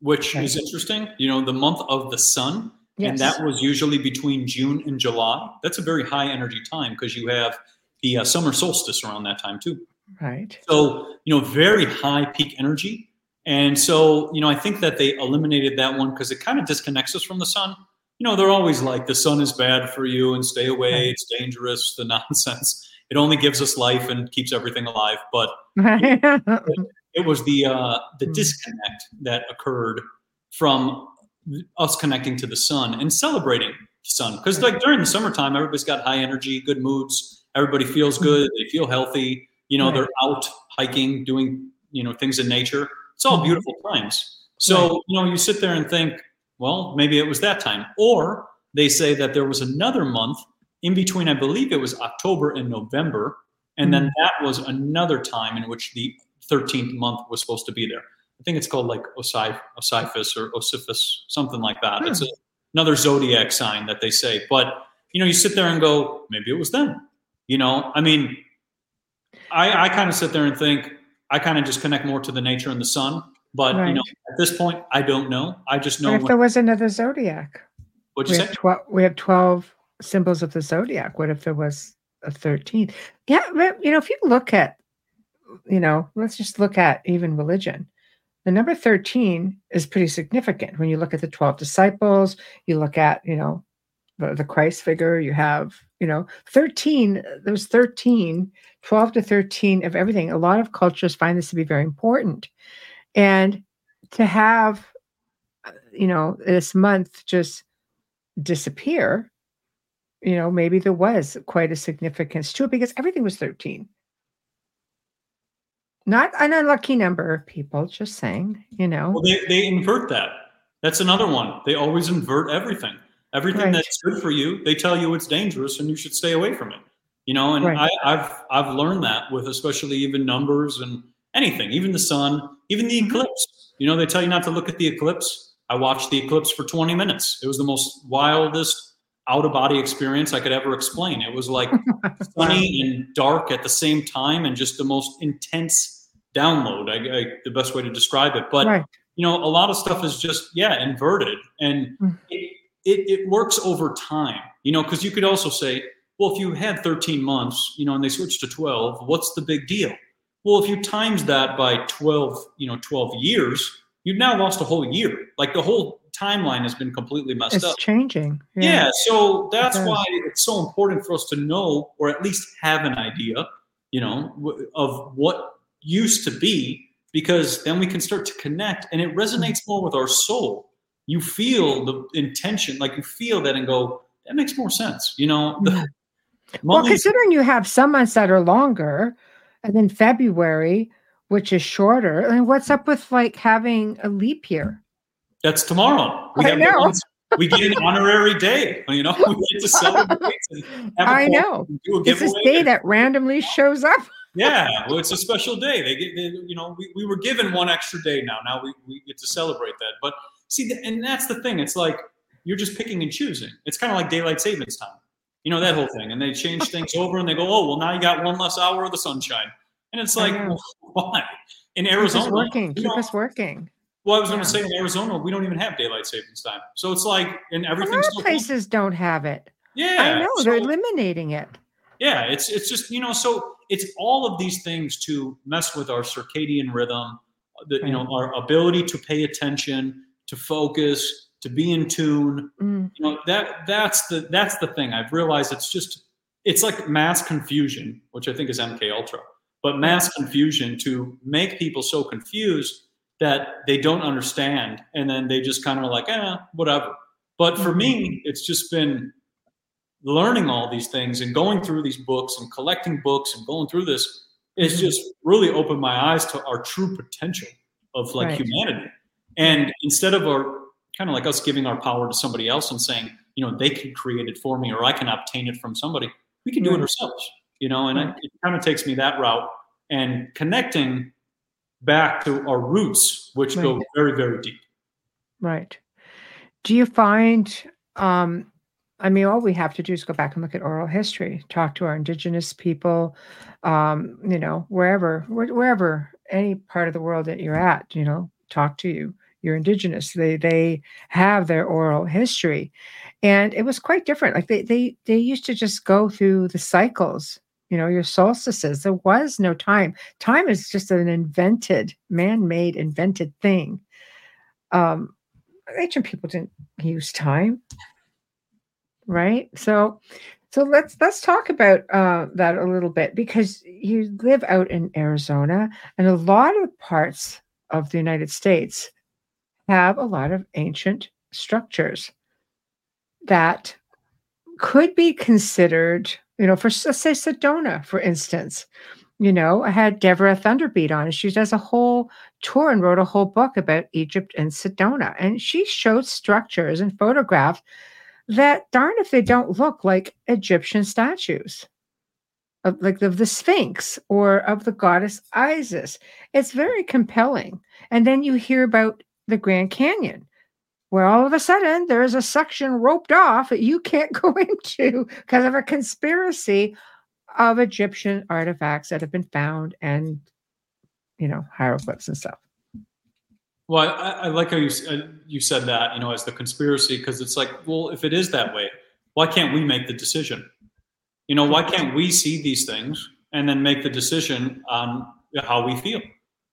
which is interesting. You know, the month of the sun, yes. and that was usually between June and July. That's a very high energy time because you have the uh, summer solstice around that time too. Right. So you know, very high peak energy, and so you know, I think that they eliminated that one because it kind of disconnects us from the sun. You know, they're always like the sun is bad for you and stay away. Right. It's dangerous. The *laughs* nonsense it only gives us life and keeps everything alive. But it, it, was the uh, the hmm. disconnect that occurred from us connecting to the sun and celebrating the sun. Because like during the summertime, everybody's got high energy, good moods. Everybody feels hmm. good. They feel healthy. You know, they're out hiking, doing you know things in nature. It's all hmm. beautiful times. So you know, you sit there and think, well, maybe it was that time, or they say that there was another month in between, I believe it was October and November. And then mm-hmm. that was another time in which the 13th month was supposed to be there. I think it's called like Osiph- Osiphus or Osiphus, something like that. Hmm. It's a, another zodiac sign that they say. But, you know, you sit there and go, maybe it was them. You know, I mean, I, I kind of sit there and think, I kind of just connect more to the nature and the sun. But, right. you know, at this point, I don't know. I just know. What if when, there was another zodiac? What'd you we say? Have tw- we have 12 symbols of the zodiac. What if there was a 13? Yeah, you know, if you look at, you know, let's just look at even religion. The number 13 is pretty significant when you look at the 12 disciples, you look at, you know, the, the Christ figure, you have, you know, 13, there's 13, 12 to 13 of everything. A lot of cultures find this to be very important. And to have, uh, you know, this month just disappear you know, maybe there was quite a significance to it because everything was 13. Not an unlucky number of people, just saying, you know. Well, they, they invert that. That's another one. They always invert everything. Everything right. that's good for you, they tell you it's dangerous and you should stay away from it. You know, and right. I, have I've learned that with especially even numbers and anything, even the sun, even the mm-hmm. eclipse. You know, they tell you not to look at the eclipse. I watched the eclipse for 20 minutes. It was the most wildest out of body experience I could ever explain. It was like *laughs* sunny and dark at the same time, and just the most intense download. I, I the best way to describe it. But right. you know, a lot of stuff is just yeah inverted, and mm. it, it, it works over time. You know, because you could also say, well, if you had 13 months, you know, and they switched to 12, what's the big deal? Well, if you times that by 12, you know, 12 years, you've now lost a whole year. Like the whole timeline has been completely messed it's up. It's changing. Yeah. yeah so that's why it's so important for us to know, or at least have an idea, you know, of what used to be, because then we can start to connect and it resonates more with our soul. You feel the intention, like you feel that and go, that makes more sense. You know, mm-hmm. the, well, considering you have some months that are longer, and then February, which is shorter, and what's up with like having a leap year? That's tomorrow. We I know. we get an honorary day. You know, *laughs* we get to celebrate. I know. It's this day that randomly shows up. yeah, well, it's a special day. They get, they, you know, we, we were given one extra day now. Now we, we get to celebrate that. But see, and that's the thing. It's like you're just picking and choosing. It's kind of like daylight savings time. You know that whole thing, and they change *laughs* things over, and they go, "Oh, well, now you got one less hour of the sunshine," and it's like, *laughs* why? In Arizona, keep us working. Keep know, us working. Well, I was going to say in Arizona, we don't even have daylight savings time. So it's like, and everything's a lot of places don't have it. Yeah, I know so, they're eliminating it. Yeah, it's it's just you know, so it's all of these things to mess with our circadian rhythm, the, right. you know, our ability to pay attention, to focus, to be in tune. Mm. You know that that's the that's the thing. I've realized it's just it's like mass confusion, which I think is MK Ultra, but mass confusion to make people so confused that they don't understand and then they just kind of like eh whatever. But for me mm-hmm. it's just been learning all these things and going through these books and collecting books and going through this. It's mm-hmm. just really opened my eyes to our true potential of like right. humanity. And instead of our kind of like us giving our power to somebody else and saying you know they can create it for me or i can obtain it from somebody we can do it ourselves you know? And it kind of takes me that route. And connecting back to our roots, which right. go very, very deep. Right. Do you find um, I mean, all we have to do is go back and look at oral history, talk to our indigenous people, um, you know, wherever, wherever, any part of the world that you're at, you know, talk to you. You're indigenous. They they have their oral history, and it was quite different. Like they they they used to just go through the cycles. You know, your solstices. There was no time. Time is just an invented, man-made, invented thing. Um, ancient people didn't use time right so so let's let's talk about uh, that a little bit because you live out in arizona and a lot of parts of the united states have a lot of ancient structures that could be considered you know for let's say sedona for instance you know, I had Deborah Thunderbeat on, and she does a whole tour and wrote a whole book about Egypt and Sedona. And she showed structures and photographs that darn if they don't look like Egyptian statues, of, like of the Sphinx or of the goddess Isis. It's very compelling. And then you hear about the Grand Canyon, where all of a sudden there is a section roped off that you can't *laughs* go into because of a conspiracy of Egyptian artifacts that have been found and, you know, hieroglyphs and stuff. Well, I, I like how you uh, you said that, you know, as the conspiracy, because it's like, well, if it is that way, why can't we make the decision? You know, why can't we see these things and then make the decision on how we feel?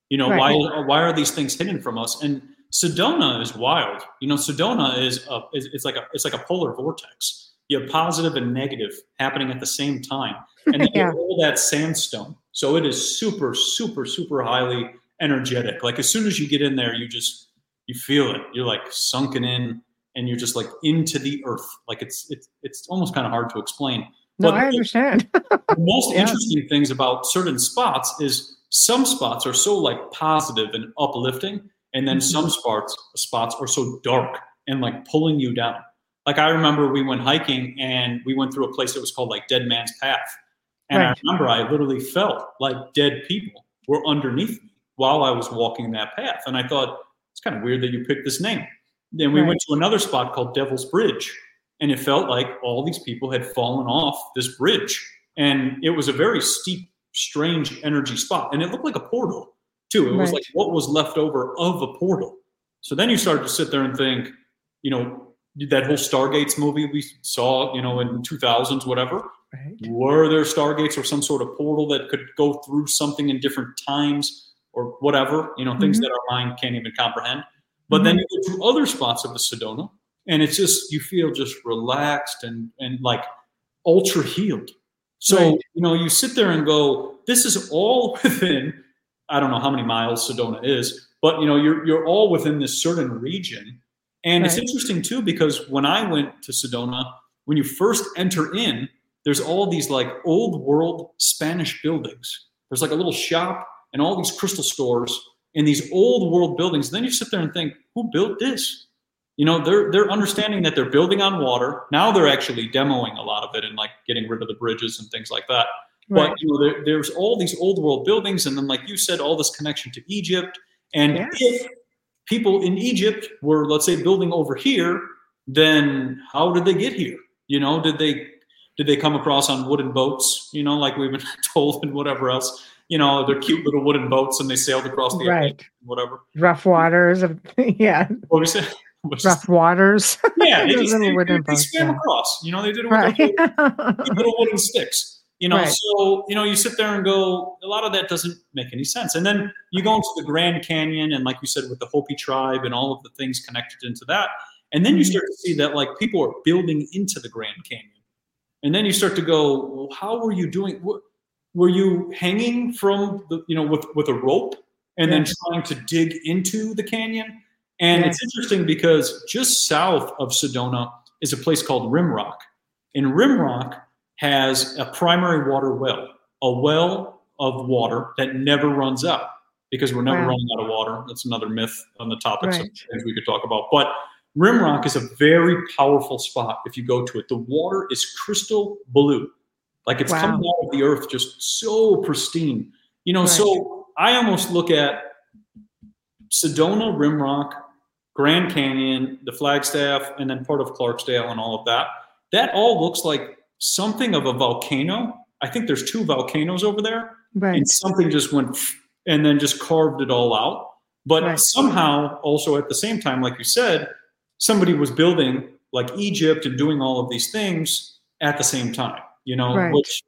You know, right. why why are these things hidden from us? And Sedona is wild. You know, Sedona is a, it's like a it's like a polar vortex. You have positive and negative happening at the same time *laughs* and then yeah. all that sandstone. So it is super, super, super highly energetic. Like as soon as you get in there, you just you feel it. You're like sunken in, and you're just like into the earth. Like it's it's it's almost kind of hard to explain. No, but I understand. *laughs* the most yeah. interesting things about certain spots is some spots are so like positive and uplifting, and then mm-hmm. some spots spots are so dark and like pulling you down. Like I remember we went hiking and we went through a place that was called like Dead Man's Path and right. I remember I literally felt like dead people were underneath me while I was walking that path. And I thought, it's kind of weird that you picked this name. Then we right. went to another spot called Devil's Bridge. And it felt like all these people had fallen off this bridge. And it was a very steep, strange energy spot. And it looked like a portal, too. It right. was like what was left over of a portal. So then you started to sit there and think, you know, that whole Stargates movie we saw, you know, in 2000s, whatever Right. Were there stargates or some sort of portal that could go through something in different times or whatever? You know, mm-hmm. things that our mind can't even comprehend. But mm-hmm. then you go to other spots of the Sedona, and it's just you feel just relaxed and and like ultra healed. So right. you know, you sit there and go, this is all *laughs* within. I don't know how many miles Sedona is, but you know, you're you're all within this certain region. And right. it's interesting too because when I went to Sedona, when you first enter in, there's all these like old world Spanish buildings. There's like a little shop and all these crystal stores in these old world buildings. then you sit there and think, who built this? You know, they're they're understanding that they're building on water. Now they're actually demoing a lot of it and like getting rid of the bridges and things like that. Right. But you know, there, there's all these old world buildings, and then like you said, all this connection to Egypt. And yes. if people in Egypt were, let's say, building over here, then how did they get here? You know, did they did they come across on wooden boats? You know, like we've been *laughs* told and whatever else. You know, they're cute little wooden boats, and they sailed across the right. whatever. Rough waters of *laughs* yeah. What we say? Rough waters. Yeah, *laughs* they just they, they, they swam yeah. across. You know, they did it with right. little, little wooden sticks. You know, right. so you know, you sit there and go, a lot of that doesn't make any sense. And then you go into the Grand Canyon, and like you said, with the Hopi tribe and all of the things connected into that, and then you mm-hmm. start to see that like people are building into the Grand Canyon and then you start to go well how were you doing were you hanging from the you know with with a rope and then trying to dig into the canyon and it's interesting because just south of sedona is a place called rimrock and rimrock has a primary water well a well of water that never runs out because we're never wow. running out of water that's another myth on the topics right. of things we could talk about but Rimrock is a very powerful spot if you go to it. The water is crystal blue, like it's wow. coming out of the earth, just so pristine. You know, right. so I almost look at Sedona, Rimrock, Grand Canyon, the Flagstaff, and then part of Clarksdale and all of that. that all looks like something of a volcano. I think there's two volcanoes over there, Right. and something just went and then just carved it all out. But Right. somehow, also at the same time, like you said, somebody was building like Egypt and doing all of these things at the same time, you know, Right. which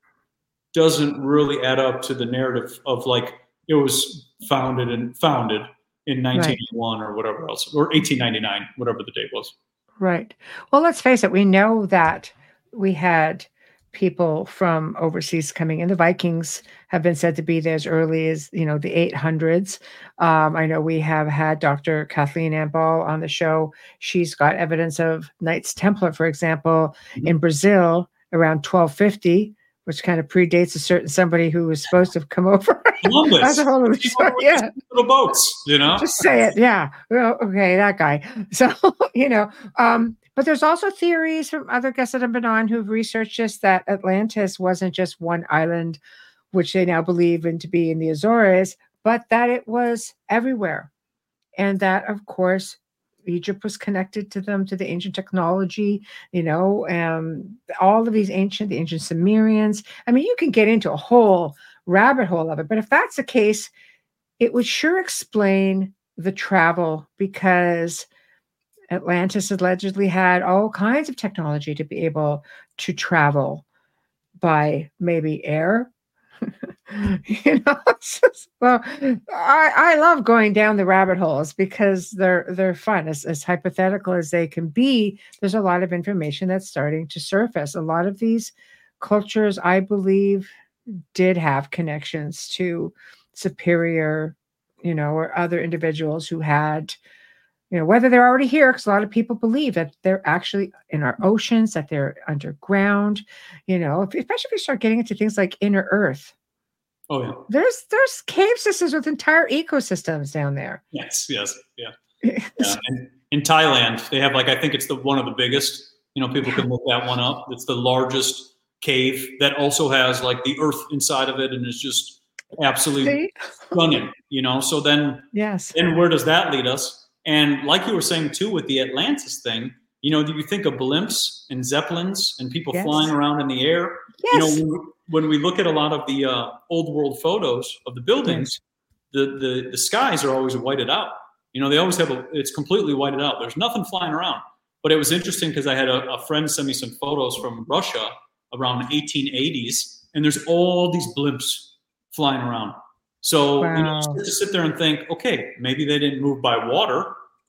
doesn't really add up to the narrative of like it was founded and founded in 1981 or whatever else, or 1899, whatever the date was. Right. Well, let's face it, we know that we had people from overseas coming in. The Vikings have been said to be there as early as, you know, the 800s. Um, I know we have had Dr. Kathleen Ambal on the show. She's got evidence of Knights Templar, for example, in Brazil around 1250, which kind of predates a certain somebody who was supposed to have come *laughs* over. Columbus, That's a whole other story. Yeah. little boats, you know. just say it yeah well, okay that guy *laughs* so you know um but there's also theories from other guests that have been on who've researched this that atlantis wasn't just one island which they now believe in to be in the azores but that it was everywhere. And that of course egypt was connected to them to the ancient technology you know um all of these ancient the ancient sumerians. I mean you can get into a whole rabbit hole of it but if that's the case it would sure explain the travel because Atlantis allegedly had all kinds of technology to be able to travel by maybe air. *laughs* you know, *laughs* just- well, I, I love going down the rabbit holes because they're they're fun. As, as hypothetical as they can be, there's a lot of information that's starting to surface. A lot of these cultures, I believe, did have connections to superior, you know, or other individuals who had, you know, whether they're already here, because a lot of people believe that they're actually in our oceans, that they're underground, you know, especially if you start getting into things like inner earth. Oh yeah. There's there's cave systems with entire ecosystems down there. Yes. Yes. Yeah. *laughs* yeah. And in Thailand, they have like I think it's the one of the biggest. You know, people can look that one up. It's the largest cave that also has like the earth inside of it, and is just absolutely stunning. You know, so then Yes. and where does that lead us? And like you were saying too, with the Atlantis thing, you know, do you think of blimps and zeppelins and people Yes. flying around in the air? Yes. You know, when, we look at a lot of the uh, old world photos of the buildings, the, the the skies are always whited out. You know, they always have a it's completely whited out. There's nothing flying around. But it was interesting because I had a, a friend send me some photos from Russia around 1880s, and there's all these blimps flying around. So you know, Wow. you start to sit there and think, okay, maybe they didn't move by water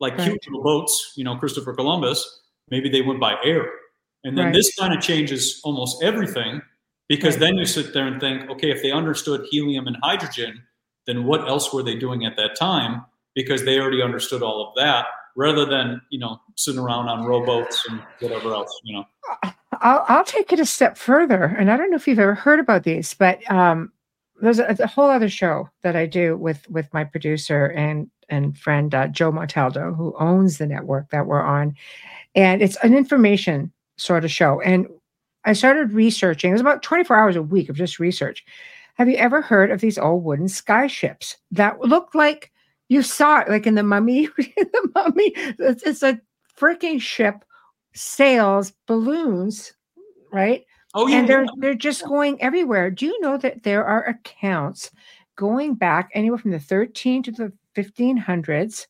like Right. cute little boats. You know, Christopher Columbus. Maybe they went by air, and then Right. this kind of changes almost everything because Right. then you sit there and think, okay, if they understood helium and hydrogen, then what else were they doing at that time? Because they already understood all of that, rather than you know sitting around on rowboats and whatever else. You know, I'll, I'll take it a step further. And I don't know if you've ever heard about these, but um, there's a, a whole other show that I do with with my producer and and friend uh, Joe Montaldo, who owns the network that we're on, and it's an information sort of show. And I started researching. It was about 24 hours a week of just research. Have you ever heard of these old wooden sky ships that look like you saw it, like in the Mummy? *laughs* the Mummy, it's, it's a freaking ship sails balloons, right? oh yeah, and they're they're just going everywhere. Do you know that there are accounts going back anywhere from the 13 to the 1500s?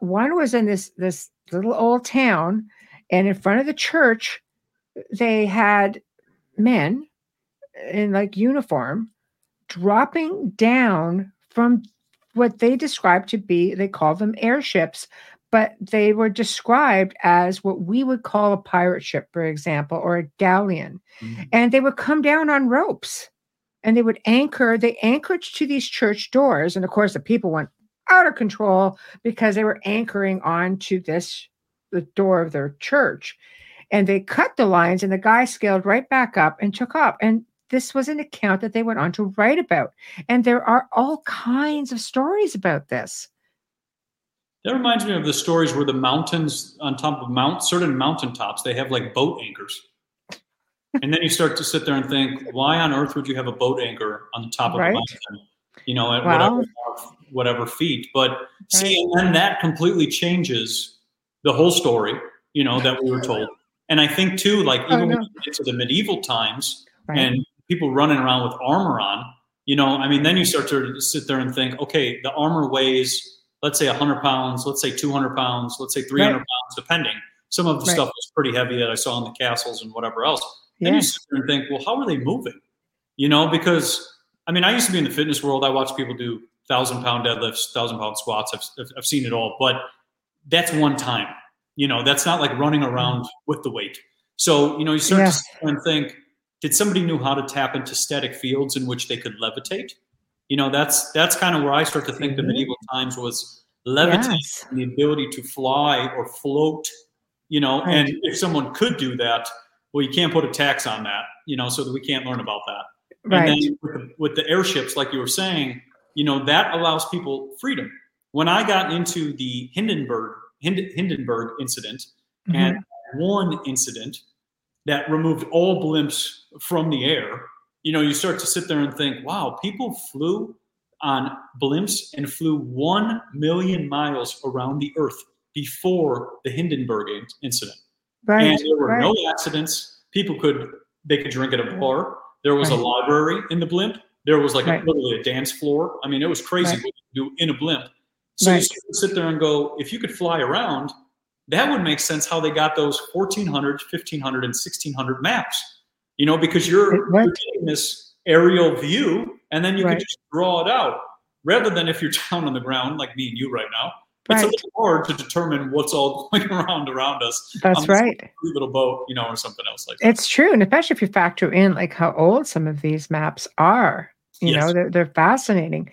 One was in this this little old town, and in front of the church, they had men in like uniform dropping down from what they described to be they called them airships but they were described as what we would call a pirate ship for example or a galleon Mhm. and they would come down on ropes and they would anchor they anchored to these church doors and of course the people went out of control because they were anchoring onto this the door of their church and they cut the lines and the guy scaled right back up and took off and this was an account that they went on to write about and there are all kinds of stories about this That reminds me of the stories where the mountains on top of mount certain mountaintops they have like boat anchors. and then you start to sit there and think, why on earth would you have a boat anchor on the top of Right. a mountain? You know, at Wow. whatever whatever feet. But see, and then that completely changes the whole story, you know, that we were told. And I think too, like Oh, even no. when you get to the medieval times Right. and people running around with armor on, you know, I mean, then you start to sit there and think, okay, the armor weighs, let's say 100 pounds, let's say 200 pounds, let's say 300 Right. pounds, depending. Some of the Right. stuff was pretty heavy that I saw in the castles and whatever else. Then you sit there and think, well, how are they moving? You know, because I mean, I used to be in the fitness world. I watched people do thousand pound deadlifts, thousand pound squats. I've, I've- seen it all, but that's one time. You know, that's not like running around with the weight. So, you know, you start to and think, did somebody knew how to tap into static fields in which they could levitate? You know, that's that's kind of where I start to think the Mhm. medieval times was levitate Yes. and the ability to fly or float. You know, Right. and if someone could do that, well, you can't put a tax on that. You know, so that we can't learn about that. Right. And then with the, with the airships, like you were saying, you know, that allows people freedom. When I got into the Hindenburg Hind- Hindenburg incident, Mhm. and one incident that removed all blimps from the air, you know, you start to sit there and think, wow, people flew on blimps and flew 1 million miles around the earth before the Hindenburg in- incident right. and there were right. no accidents. People could they could drink at a bar. There was a library in the blimp. There was like Right. a, literally a dance floor. I mean, it was crazy Right. what you do in a blimp. So you Right. sit there and go, if you could fly around, that would make sense how they got those 1400, 1500, and 1600 maps. You know, because you're, you're getting this aerial view and then you Right. can just draw it out rather than if you're *laughs* down on the ground like me and you right now. It's a little hard to determine what's all *laughs* going around around us That's right. little boat, you know, or something else like that. It's true, and especially if you factor in like how old some of these maps are. You know, they're they're fascinating.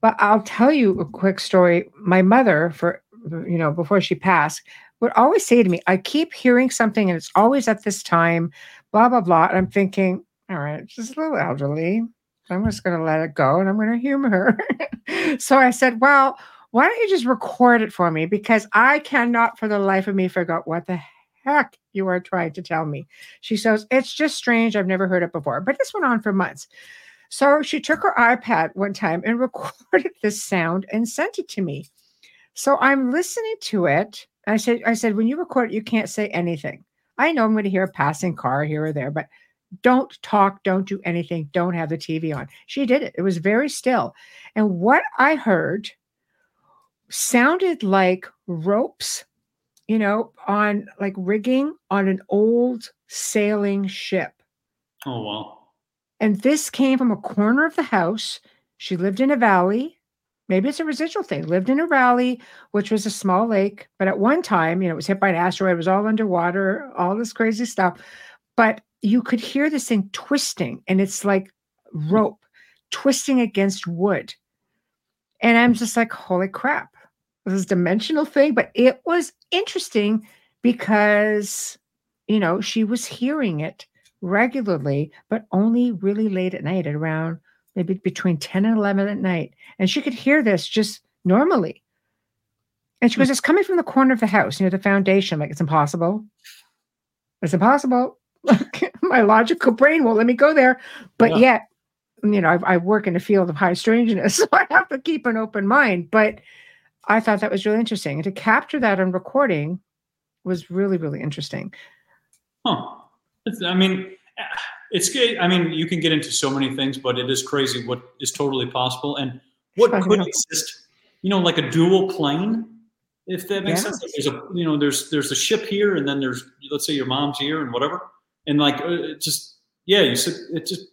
But I'll tell you a quick story. My mother, for you know, before she passed, would always say to me, "I keep hearing something, and it's always at this time." Blah blah blah. And I'm thinking, all right, she's a little elderly. I'm just going to let it go, and I'm going to humor her. *laughs* so I said, "Well." Why don't you just record it for me? Because I cannot for the life of me figure out what the heck you are trying to tell me. She says, It's just strange. I've never heard it before. But this went on for months. So she took her iPad one time and *laughs* recorded this sound and sent it to me. So I'm listening to it. I said, I said, when you record it, you can't say anything. I know I'm going to hear a passing car here or there, but don't talk, don't do anything, don't have the TV on. She did it. It was very still. And what I heard sounded like ropes, you know, on like rigging on an old sailing ship. Oh wow. And this came from a corner of the house. She lived in a valley. Maybe it's a residual thing. Lived in a valley, which was a small lake. But at one time, you know, it was hit by an asteroid, it was all underwater, all this crazy stuff. But you could hear this thing twisting, and it's like rope twisting against wood. And I'm just like, holy crap. This dimensional thing. But it was interesting because, you know, she was hearing it regularly, but only really late at night, at around maybe between 10 and 11 at night. And she could hear this just normally. And she goes, It's coming from the corner of the house, near the foundation. I'm like, it's impossible. It's impossible. *laughs* My logical brain won't let me go there. But Yeah. yet, you know, I, I work in a field of high strangeness, *laughs* so I have to keep an open mind. But I thought that was really interesting. And to capture that on recording was really, really interesting. Huh. It's, I mean, it's good. I mean, you can get into so many things, but it is crazy what is totally possible and what could exist. You know, like a dual plane, if that makes Yeah. sense. Like there's a, you know, there's there's a ship here, and then there's let's say your mom's here and whatever, and like uh, it just yeah, you said It just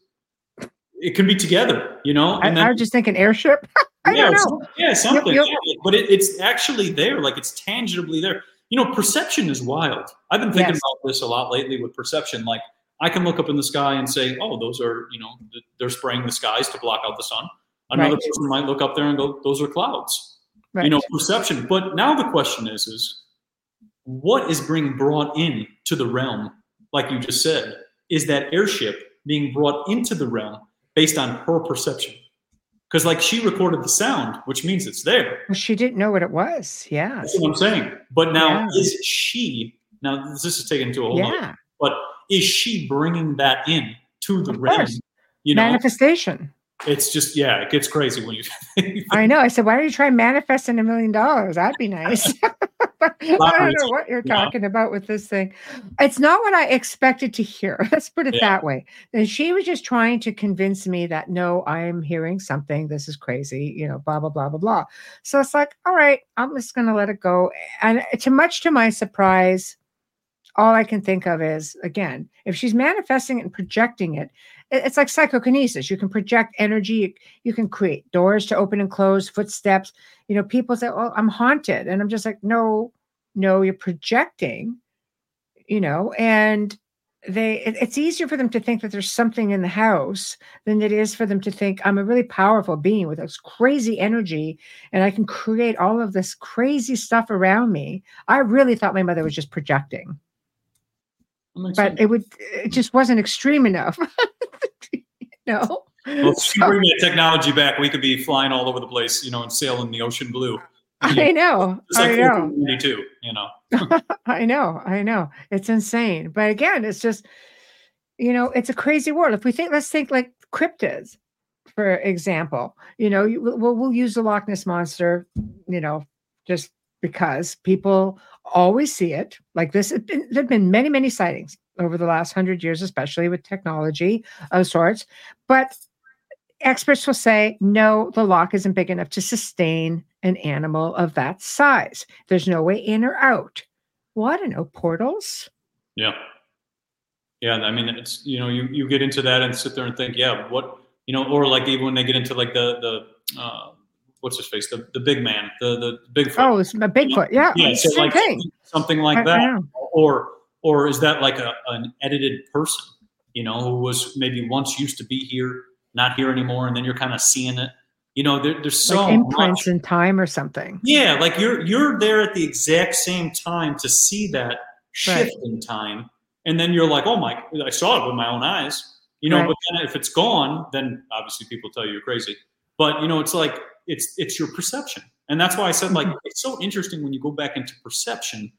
it can be together, you know. I, And I was just thinking airship. *laughs* I yeah, don't know. yeah, something. yep. yeah, but it, it's actually there. Like it's tangibly there. You know, perception is wild. I've been thinking Yes. about this a lot lately with perception. Like I can look up in the sky and say, "Oh, those are you know they're spraying the skies to block out the sun." Another Right. person might look up there and go, "Those are clouds." Right. You know, perception. But now the question is, is what is being brought in to the realm? Like you just said, is that airship being brought into the realm based on her perception? Because like she recorded the sound, which means it's there. Well, she didn't know what it was. Yeah. That's what I'm saying. But now, Yeah. is she now? This is taken to a whole. Other, Yeah. but is she bringing that in to the realm? You know, Manifestation. It's just yeah, it gets crazy when you. *laughs* I know. I said, why don't you try manifesting a million dollars? That'd be nice. *laughs* *laughs* I don't know what you're talking yeah. about with this thing. It's not what I expected to hear. Let's put it yeah. that way. And she was just trying to convince me that no, I'm hearing something. This is crazy, you know, blah, blah, blah, blah, blah. So it's like, all right, I'm just going to let it go. And to much to my surprise, all I can think of is again, if she's manifesting it and projecting it, it's like psychokinesis. You can project energy, you can create doors to open and close, footsteps. You know, people say, Oh, I'm haunted. And I'm just like, No, no, you're projecting, you know, and they it, it's easier for them to think that there's something in the house than it is for them to think I'm a really powerful being with this crazy energy and I can create all of this crazy stuff around me. I really thought my mother was just projecting but it would it just wasn't extreme enough. *laughs* *laughs* no. Well, if you bring that technology back, we could be flying all over the place, you know, and sailing the ocean blue. I know. like I know. Too, you know. *laughs* I know. I know. It's insane. But again, it's just, you know, it's a crazy world. If we think, let's think like cryptids, for example. You know, we'll, we'll use the Loch Ness monster. You know, just because people always see it. Like this, there have been many, many sightings over the last hundred years, especially with technology of sorts. But experts will say, no, the loch isn't big enough to sustain an animal of that size. There's no way in or out. Well, I don't know, portals? Yeah. Yeah. I mean, it's, you know, you, you get into that and sit there and think, yeah, what, you know, or like even when they get into like the, the, uh, what's his face, the, the big man, the the Bigfoot. Oh, it's a Bigfoot. Yeah, yeah. So like thing. something like that, or or is that like a, an edited person? You know, who was maybe once used to be here, not here anymore, and then you're kind of seeing it. You know, there, there's so like imprints much. in time or something. Yeah, like you're you're there at the exact same time to see that shift right. in time, and then you're like, oh my, I saw it with my own eyes. You know, right. but then if it's gone, then obviously people tell you you're crazy. But you know, it's like it's it's your perception and that's why i said like mm-hmm. it's so interesting when you go back into perception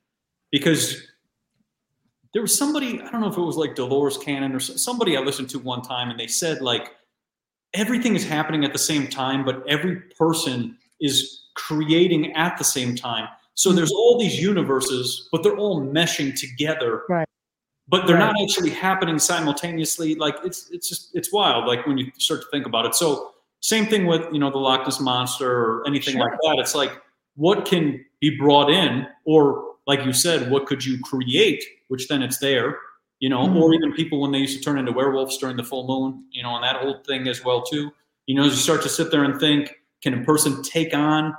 because there was somebody i don't know if it was like dolores cannon or somebody i listened to one time and they said like everything is happening at the same time but every person is creating at the same time so there's mm-hmm. all these universes but they're all meshing together right but they're right. not actually happening simultaneously like it's it's just it's wild like when you start to think about it so same thing with you know the Loch Ness monster or anything sure. like that. It's like what can be brought in, or like you said, what could you create? Which then it's there, you know, mm-hmm. or even people when they used to turn into werewolves during the full moon, you know, and that whole thing as well too. You know, as you start to sit there and think, can a person take on,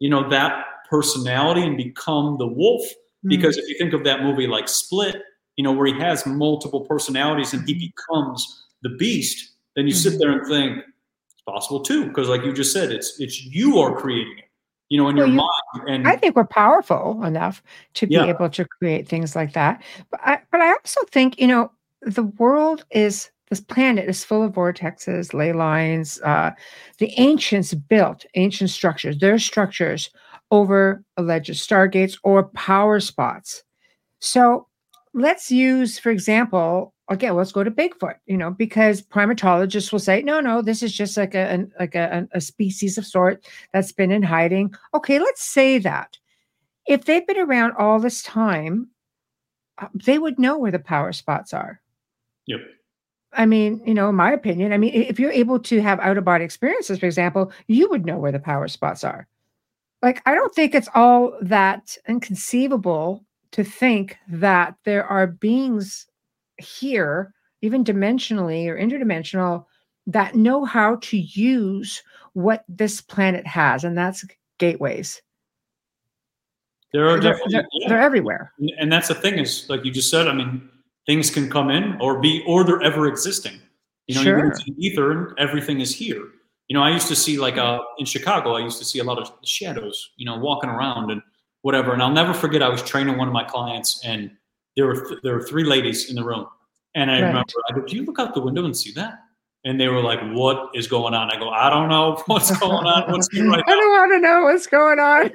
you know, that personality and become the wolf? Mm-hmm. Because if you think of that movie like Split, you know, where he has multiple personalities and he mm-hmm. becomes the beast, then you mm-hmm. sit there and think, it's possible too because like you just said it's it's you are creating it you know in well, your you, mind and i think we're powerful enough to be yeah. able to create things like that but I, but I also think you know the world is this planet is full of vortexes ley lines uh, the ancients built ancient structures their structures over alleged stargates or power spots so let's use for example again, let's go to Bigfoot, you know, because primatologists will say, no, no, this is just like a, like a, a species of sort that's been in hiding. Okay, let's say that. If they've been around all this time, uh, they would know where the power spots are. Yep. I mean, you know, in my opinion, I mean, if you're able to have out of body experiences, for example, you would know where the power spots are. Like, I don't think it's all that inconceivable to think that there are beings here, even dimensionally or interdimensional, that know how to use what this planet has, and that's gateways. There are they're, they're, yeah. they're, everywhere, and that's the thing is like you just said. I mean, things can come in or be, or they're ever existing. You know, sure. you go into ether, and everything is here. You know, I used to see like uh, in Chicago, I used to see a lot of shadows. You know, walking around and whatever. And I'll never forget. I was training one of my clients, and there were th- there were three ladies in the room, and I right. remember I go, "Do you look out the window and see that?" And they were like, "What is going on?" I go, "I don't know *laughs* what's going on. What's going right *laughs* I don't want to know what's going on."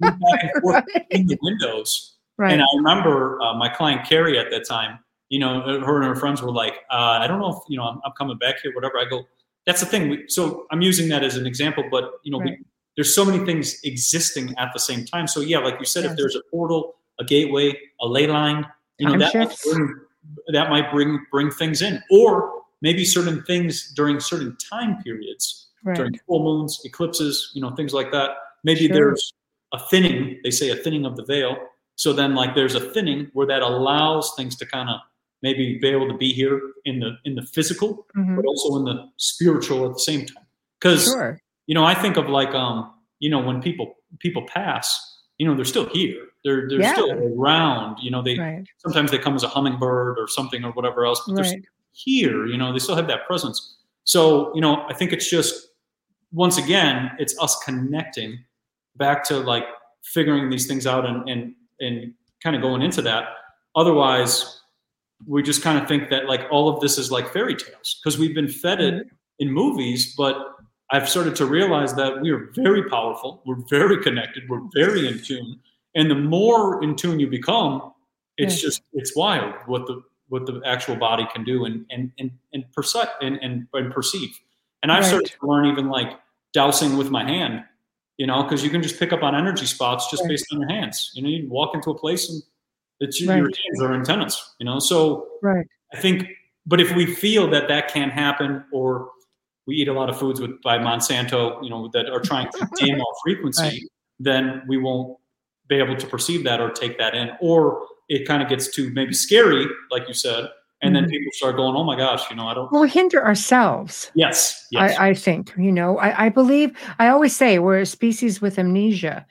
*laughs* right. In the windows, right? And I remember uh, my client Carrie at that time. You know, her and her friends were like, uh, "I don't know if you know I'm, I'm coming back here, whatever." I go, that's the thing. We, so I'm using that as an example, but you know, we, there's so many things existing at the same time. So yeah, like you said, Yes. if there's a portal, a gateway, a ley line, you know, that might, bring, that might bring bring things in, or maybe certain things during certain time periods, Right. during full moons, eclipses, you know, things like that. Maybe Sure. there's a thinning. They say a thinning of the veil. So then, like, there's a thinning where that allows things to kind of maybe be able to be here in the in the physical, Mhm. but also in the spiritual at the same time. Because Sure. You know, I think of like um, you know, when people people pass, you know, they're still here. They're they're Yeah. still around. You know, they Right. sometimes they come as a hummingbird or something or whatever else, but they're Right. here. You know, they still have that presence. So you know, I think it's just once again, it's us connecting back to like figuring these things out and and and kind of going into that. Otherwise, we just kind of think that like all of this is like fairy tales because we've been fed it in movies, but I've started to realize that we are very powerful. We're very connected. We're very in tune. And the more in tune you become, it's Yes. just it's wild what the what the actual body can do and and and and perceive and, and, and perceive. And I've started to learn even like dowsing with my hand, you know, because you can just pick up on energy spots just Right. based on your hands. You know, you walk into a place and it's your, your hands are antennas, you know. So Right. I think, but if we feel that that can't happen, or we eat a lot of foods with by Monsanto, you know, that are trying to *laughs* dim our frequency, Right. then we won't be able to perceive that or take that in, or it kind of gets too maybe scary, like you said, and then Mhm. people start going, "Oh my gosh, you know, I don't." Well, we hinder ourselves. Yes, yes, I, I think, you know, I, I believe, I always say we're a species with amnesia.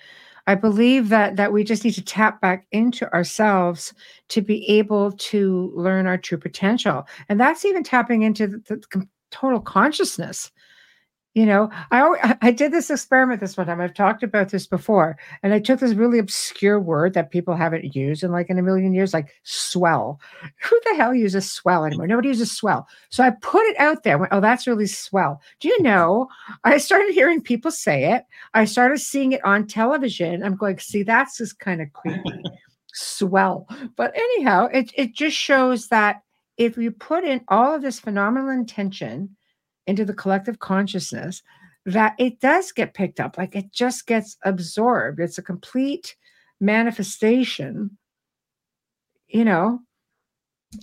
I believe that that we just need to tap back into ourselves to be able to learn our true potential. And that's even tapping into the, the total consciousness. You know, I, I did this experiment this one time. I've talked about this before, and I took this really obscure word that people haven't used in like in a million years, like swell. *laughs* Who the hell uses swell anymore? Nobody uses swell. So I put it out there. Went, oh, that's really swell. Do you know? I started hearing people say it. I started seeing it on television. I'm going, see, that's just kind of creepy. *laughs* swell. But anyhow, it, it just shows that if you put in all of this phenomenal intention into the collective consciousness, that it does get picked up. Like it just gets absorbed. It's a complete manifestation. You know,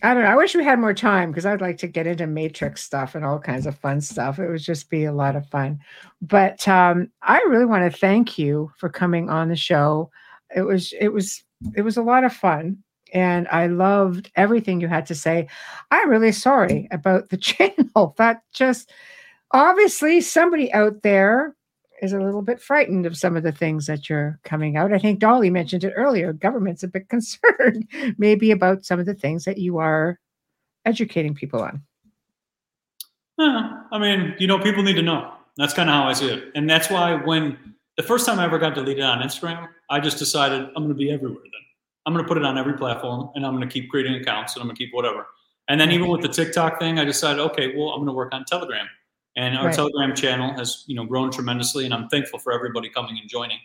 I don't know. I wish we had more time because I'd like to get into matrix stuff and all kinds of fun stuff. It would just be a lot of fun. But um, I really want to thank you for coming on the show. It was it was it was a lot of fun. And I loved everything you had to say. I'm really sorry about the *laughs* channel. That just obviously somebody out there is a little bit frightened of some of the things that you're coming out. I think Dolly mentioned it earlier. Government's a bit *laughs* concerned, maybe about some of the things that you are educating people on. Yeah, I mean, you know, people need to know. That's kind of how I see it, and that's why when the first time I ever got deleted on Instagram, I just decided I'm going to be everywhere. Then I'm going to put it on every platform, and I'm going to keep creating accounts, and I'm going to keep whatever. And then even with the TikTok thing, I decided, okay, well, I'm going to work on Telegram, and our Right. Telegram channel has you know grown tremendously, and I'm thankful for everybody coming and joining.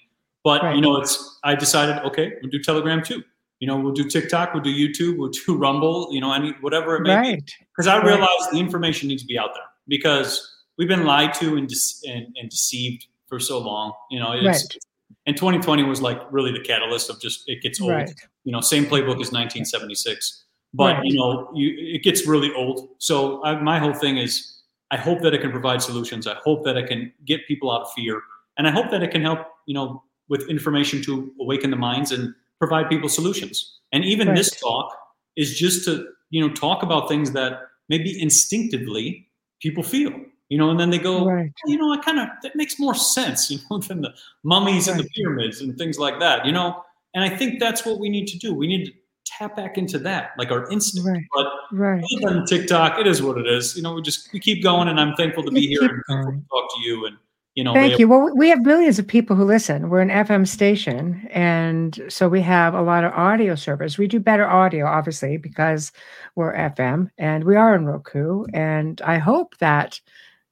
But Right. you know, it's I decided, okay, we'll do Telegram too. You know, we'll do TikTok, we'll do YouTube, we'll do *laughs* Rumble. You know, any whatever it may be because I Right. realize the information needs to be out there because we've been lied to and, dece- and, and deceived for so long. You know, it's, Right. And 2020 was like really the catalyst of just it gets old. Right. You know, same playbook as 1976, but Right. you know, you, it gets really old. So I, my whole thing is, I hope that it can provide solutions. I hope that it can get people out of fear, and I hope that it can help. You know, with information to awaken the minds and provide people solutions. And even this talk is just to you know talk about things that maybe instinctively people feel you know and then they go Right. you know i kind of that makes more sense *laughs* you know than the mummies and the pyramids and things like that you know and i think that's what we need to do we need to tap back into that like our instinct Right. but Right. other than tiktok it is what it is you know we just we keep going and i'm thankful to be We here and thankful to talk to you and you know Thank be you. Well, we have millions of people who listen. We're an FM station, and so we have a lot of audio servers. We do better audio, obviously, because we're FM and we are in Roku. And I hope that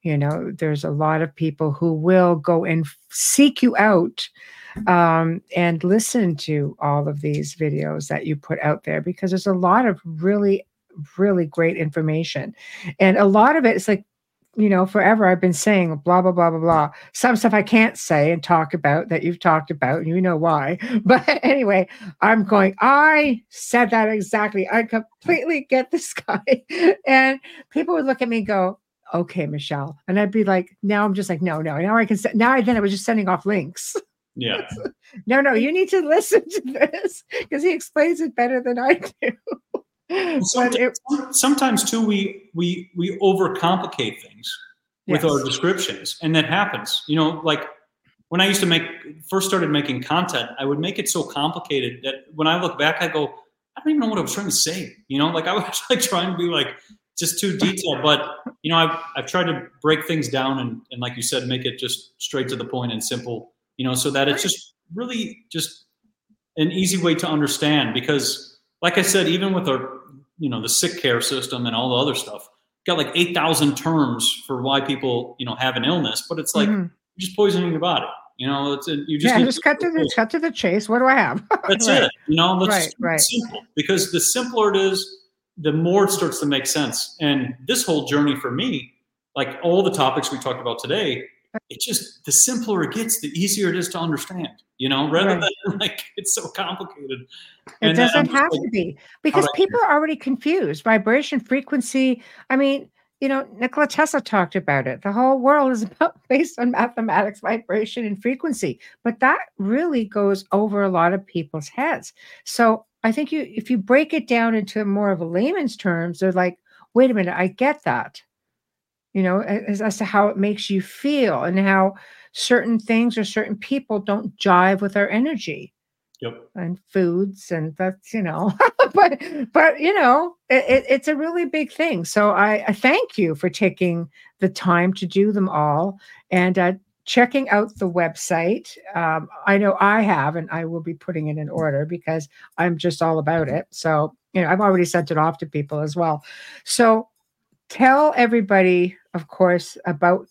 you know there's a lot of people who will go and seek you out um, and listen to all of these videos that you put out there because there's a lot of really, really great information, and a lot of it is like you know, forever I've been saying blah, blah, blah, blah, blah. Some stuff I can't say and talk about that you've talked about, and you know why. *laughs* But anyway, I'm going, I said that exactly. I completely get this guy. *laughs* And people would look at me and go, okay, Michelle. And I'd be like, now I'm just like, no, no. Now I can, now I then I was just sending off links. Yeah. *laughs* no, no, you need to listen to this because he explains it better than I do. Sometimes, *laughs* it, sometimes, too, we we we overcomplicate things with yes. our descriptions, and that happens. You know, like when I used to make first started making content, I would make it so complicated that when I look back, I go, I don't even know what I was trying to say. You know, like I *laughs* was like trying to be like just too detailed. But you know, I've I've tried to break things down and and like you said, make it just straight to the point and simple. You know, so that it's just really just an easy way to understand because like I said, even with our, you know, the sick care system and all the other stuff, got like 8,000 terms for why people, you know, have an illness, but it's like mm-hmm. you're just poisoning your body. You know, it's a, you just yeah, just cut to the *laughs* cut to the chase. What do I have? *laughs* That's right. it. You know, let's right, right. simple because the simpler it is, the more it starts to make sense. And this whole journey for me, like all the topics we talked about today, it just the simpler it gets, the easier it is to understand. You know, rather right. than *laughs* like it's so complicated. It and doesn't have like, to be because people are already confused. Vibration, frequency. I mean, you know, Nikola Tesla talked about it. The whole world is *laughs* about, based on mathematics, vibration, and frequency. But that really goes over a lot of people's heads. So I think you, if you break it down into more of a layman's terms, they're like, wait a minute, I get that you know, as, as to how it makes you feel and how certain things or certain people don't jive with our energy. Yep. And foods, and that's you know, *laughs* but but you know, it, it's a really big thing. So I, I, thank you for taking the time to do them all and uh, checking out the website. Um, I know I have, and I will be putting it in order because I'm just all about it. So you know, I've already sent it off to people as well. So tell everybody, of course, about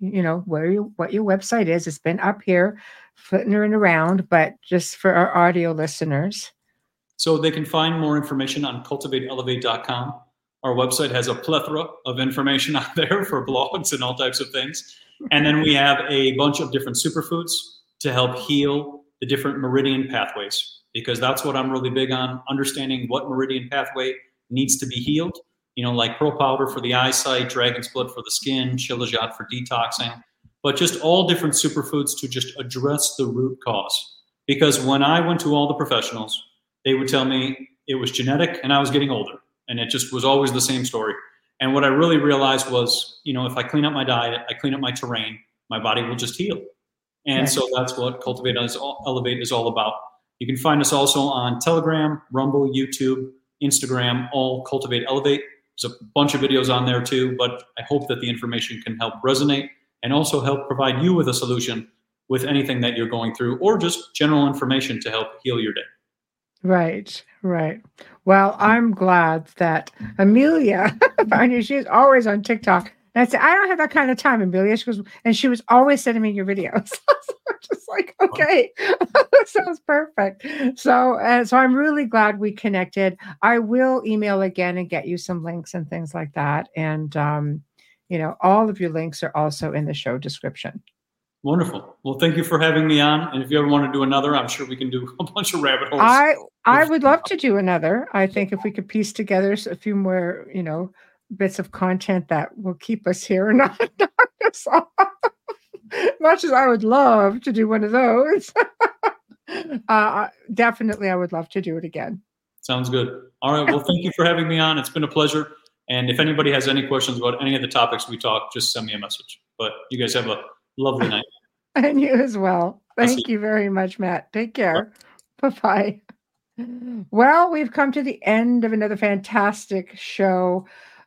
you know where you what your website is. It's been up here, flittering around, but just for our audio listeners. So they can find more information on cultivateelevate.com. Our website has a plethora of information *laughs* out there for blogs and all types of things. And then we have a bunch of different superfoods to help heal the different meridian pathways, because that's what I'm really big on understanding what meridian pathway needs to be healed you know, like pearl powder for the eyesight, dragon's blood for the skin, shilajit for detoxing, but just all different superfoods to just address the root cause. Because when I went to all the professionals, they would tell me it was genetic and I was getting older. And it just was always the same story. And what I really realized was, you know, if I clean up my diet, I clean up my terrain, my body will just heal. And right. so that's what Cultivate Elevate is all about. You can find us also on Telegram, Rumble, YouTube, Instagram, all Cultivate Elevate. There's a bunch of videos on there too, but I hope that the information can help resonate and also help provide you with a solution with anything that you're going through or just general information to help heal your day. Right, right. Well, I'm glad that Amelia *laughs* you. She's always on TikTok. And I said, I don't have that kind of time, Amelia. She goes, and she was always sending me your videos. *laughs* just like, okay, *laughs* sounds perfect. So, uh, so I'm really glad we connected. I will email again and get you some links and things like that. And, um, you know, all of your links are also in the show description. Wonderful. Well, thank you for having me on. And if you ever want to do another, I'm sure we can do *laughs* a bunch of rabbit holes. I I would love to do another. I think if we could piece together a few more, you know, bits of content that will keep us here and *laughs* not knock us off. Much as I would love to do one of those, *laughs* uh, definitely I would love to do it again. Sounds good. All right. Well, thank you for having me on. It's been a pleasure. And if anybody has any questions about any of the topics we talk, just send me a message. But you guys have a lovely night. *laughs* and you as well. Thank you very much, Matt. Take care. Bye bye. Well, we've come to the end of another fantastic show.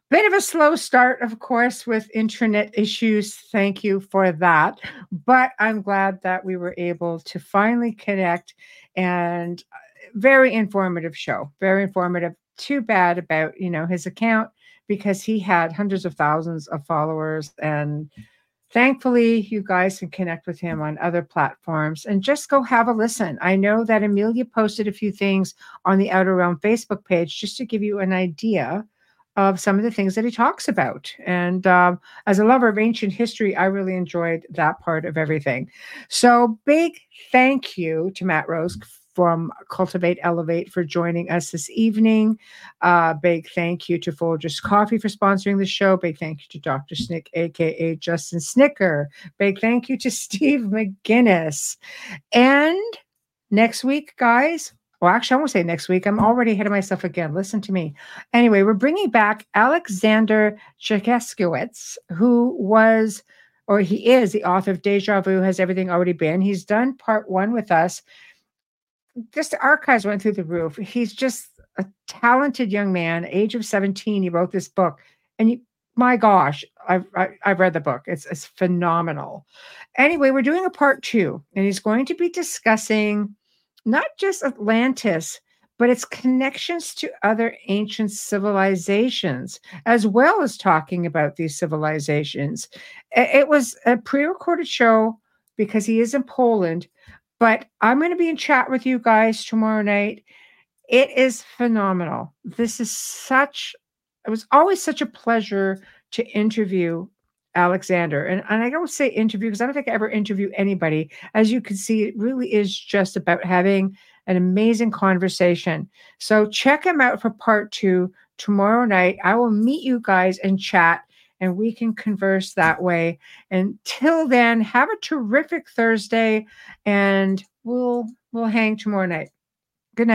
Bit of a slow start, of course, with internet issues. Thank you for that. But I'm glad that we were able to finally connect and uh, very informative show. Very informative. Too bad about, you know, his account because he had hundreds of thousands of followers and thankfully you guys can connect with him on other platforms and just go have a listen i know that amelia posted a few things on the outer realm facebook page just to give you an idea of some of the things that he talks about. And um, as a lover of ancient history, I really enjoyed that part of everything. So, big thank you to Matt Rose from Cultivate Elevate for joining us this evening. Uh, big thank you to Folgers Coffee for sponsoring the show. Big thank you to Dr. Snick, aka Justin Snicker. Big thank you to *laughs* Steve McGinnis. And next week, guys, well, actually, I won't say next week. I'm already ahead of myself again. Listen to me. Anyway, we're bringing back Alexander Cherkeskowitz, who was, or he is, the author of Deja Vu Has Everything Already Been. He's done part one with us. Just archives went through the roof. He's just a talented young man, age of 17. He wrote this book. And you, my gosh, I've, I, have i have read the book. It's, it's phenomenal. Anyway, we're doing a part two, and he's going to be discussing not just Atlantis, but its connections to other ancient civilizations, as well as talking about these civilizations. It was a pre recorded show because he is in Poland, but I'm going to be in chat with you guys tomorrow night. It is phenomenal. This is such, it was always such a pleasure to interview Alexander. And, and I don't say interview because I don't think I ever interview anybody. As you can see, it really is just about having an amazing conversation. So check him out for part two tomorrow night. I will meet you guys and chat and we can converse that way. Until then, have a terrific Thursday and we'll we'll hang tomorrow night.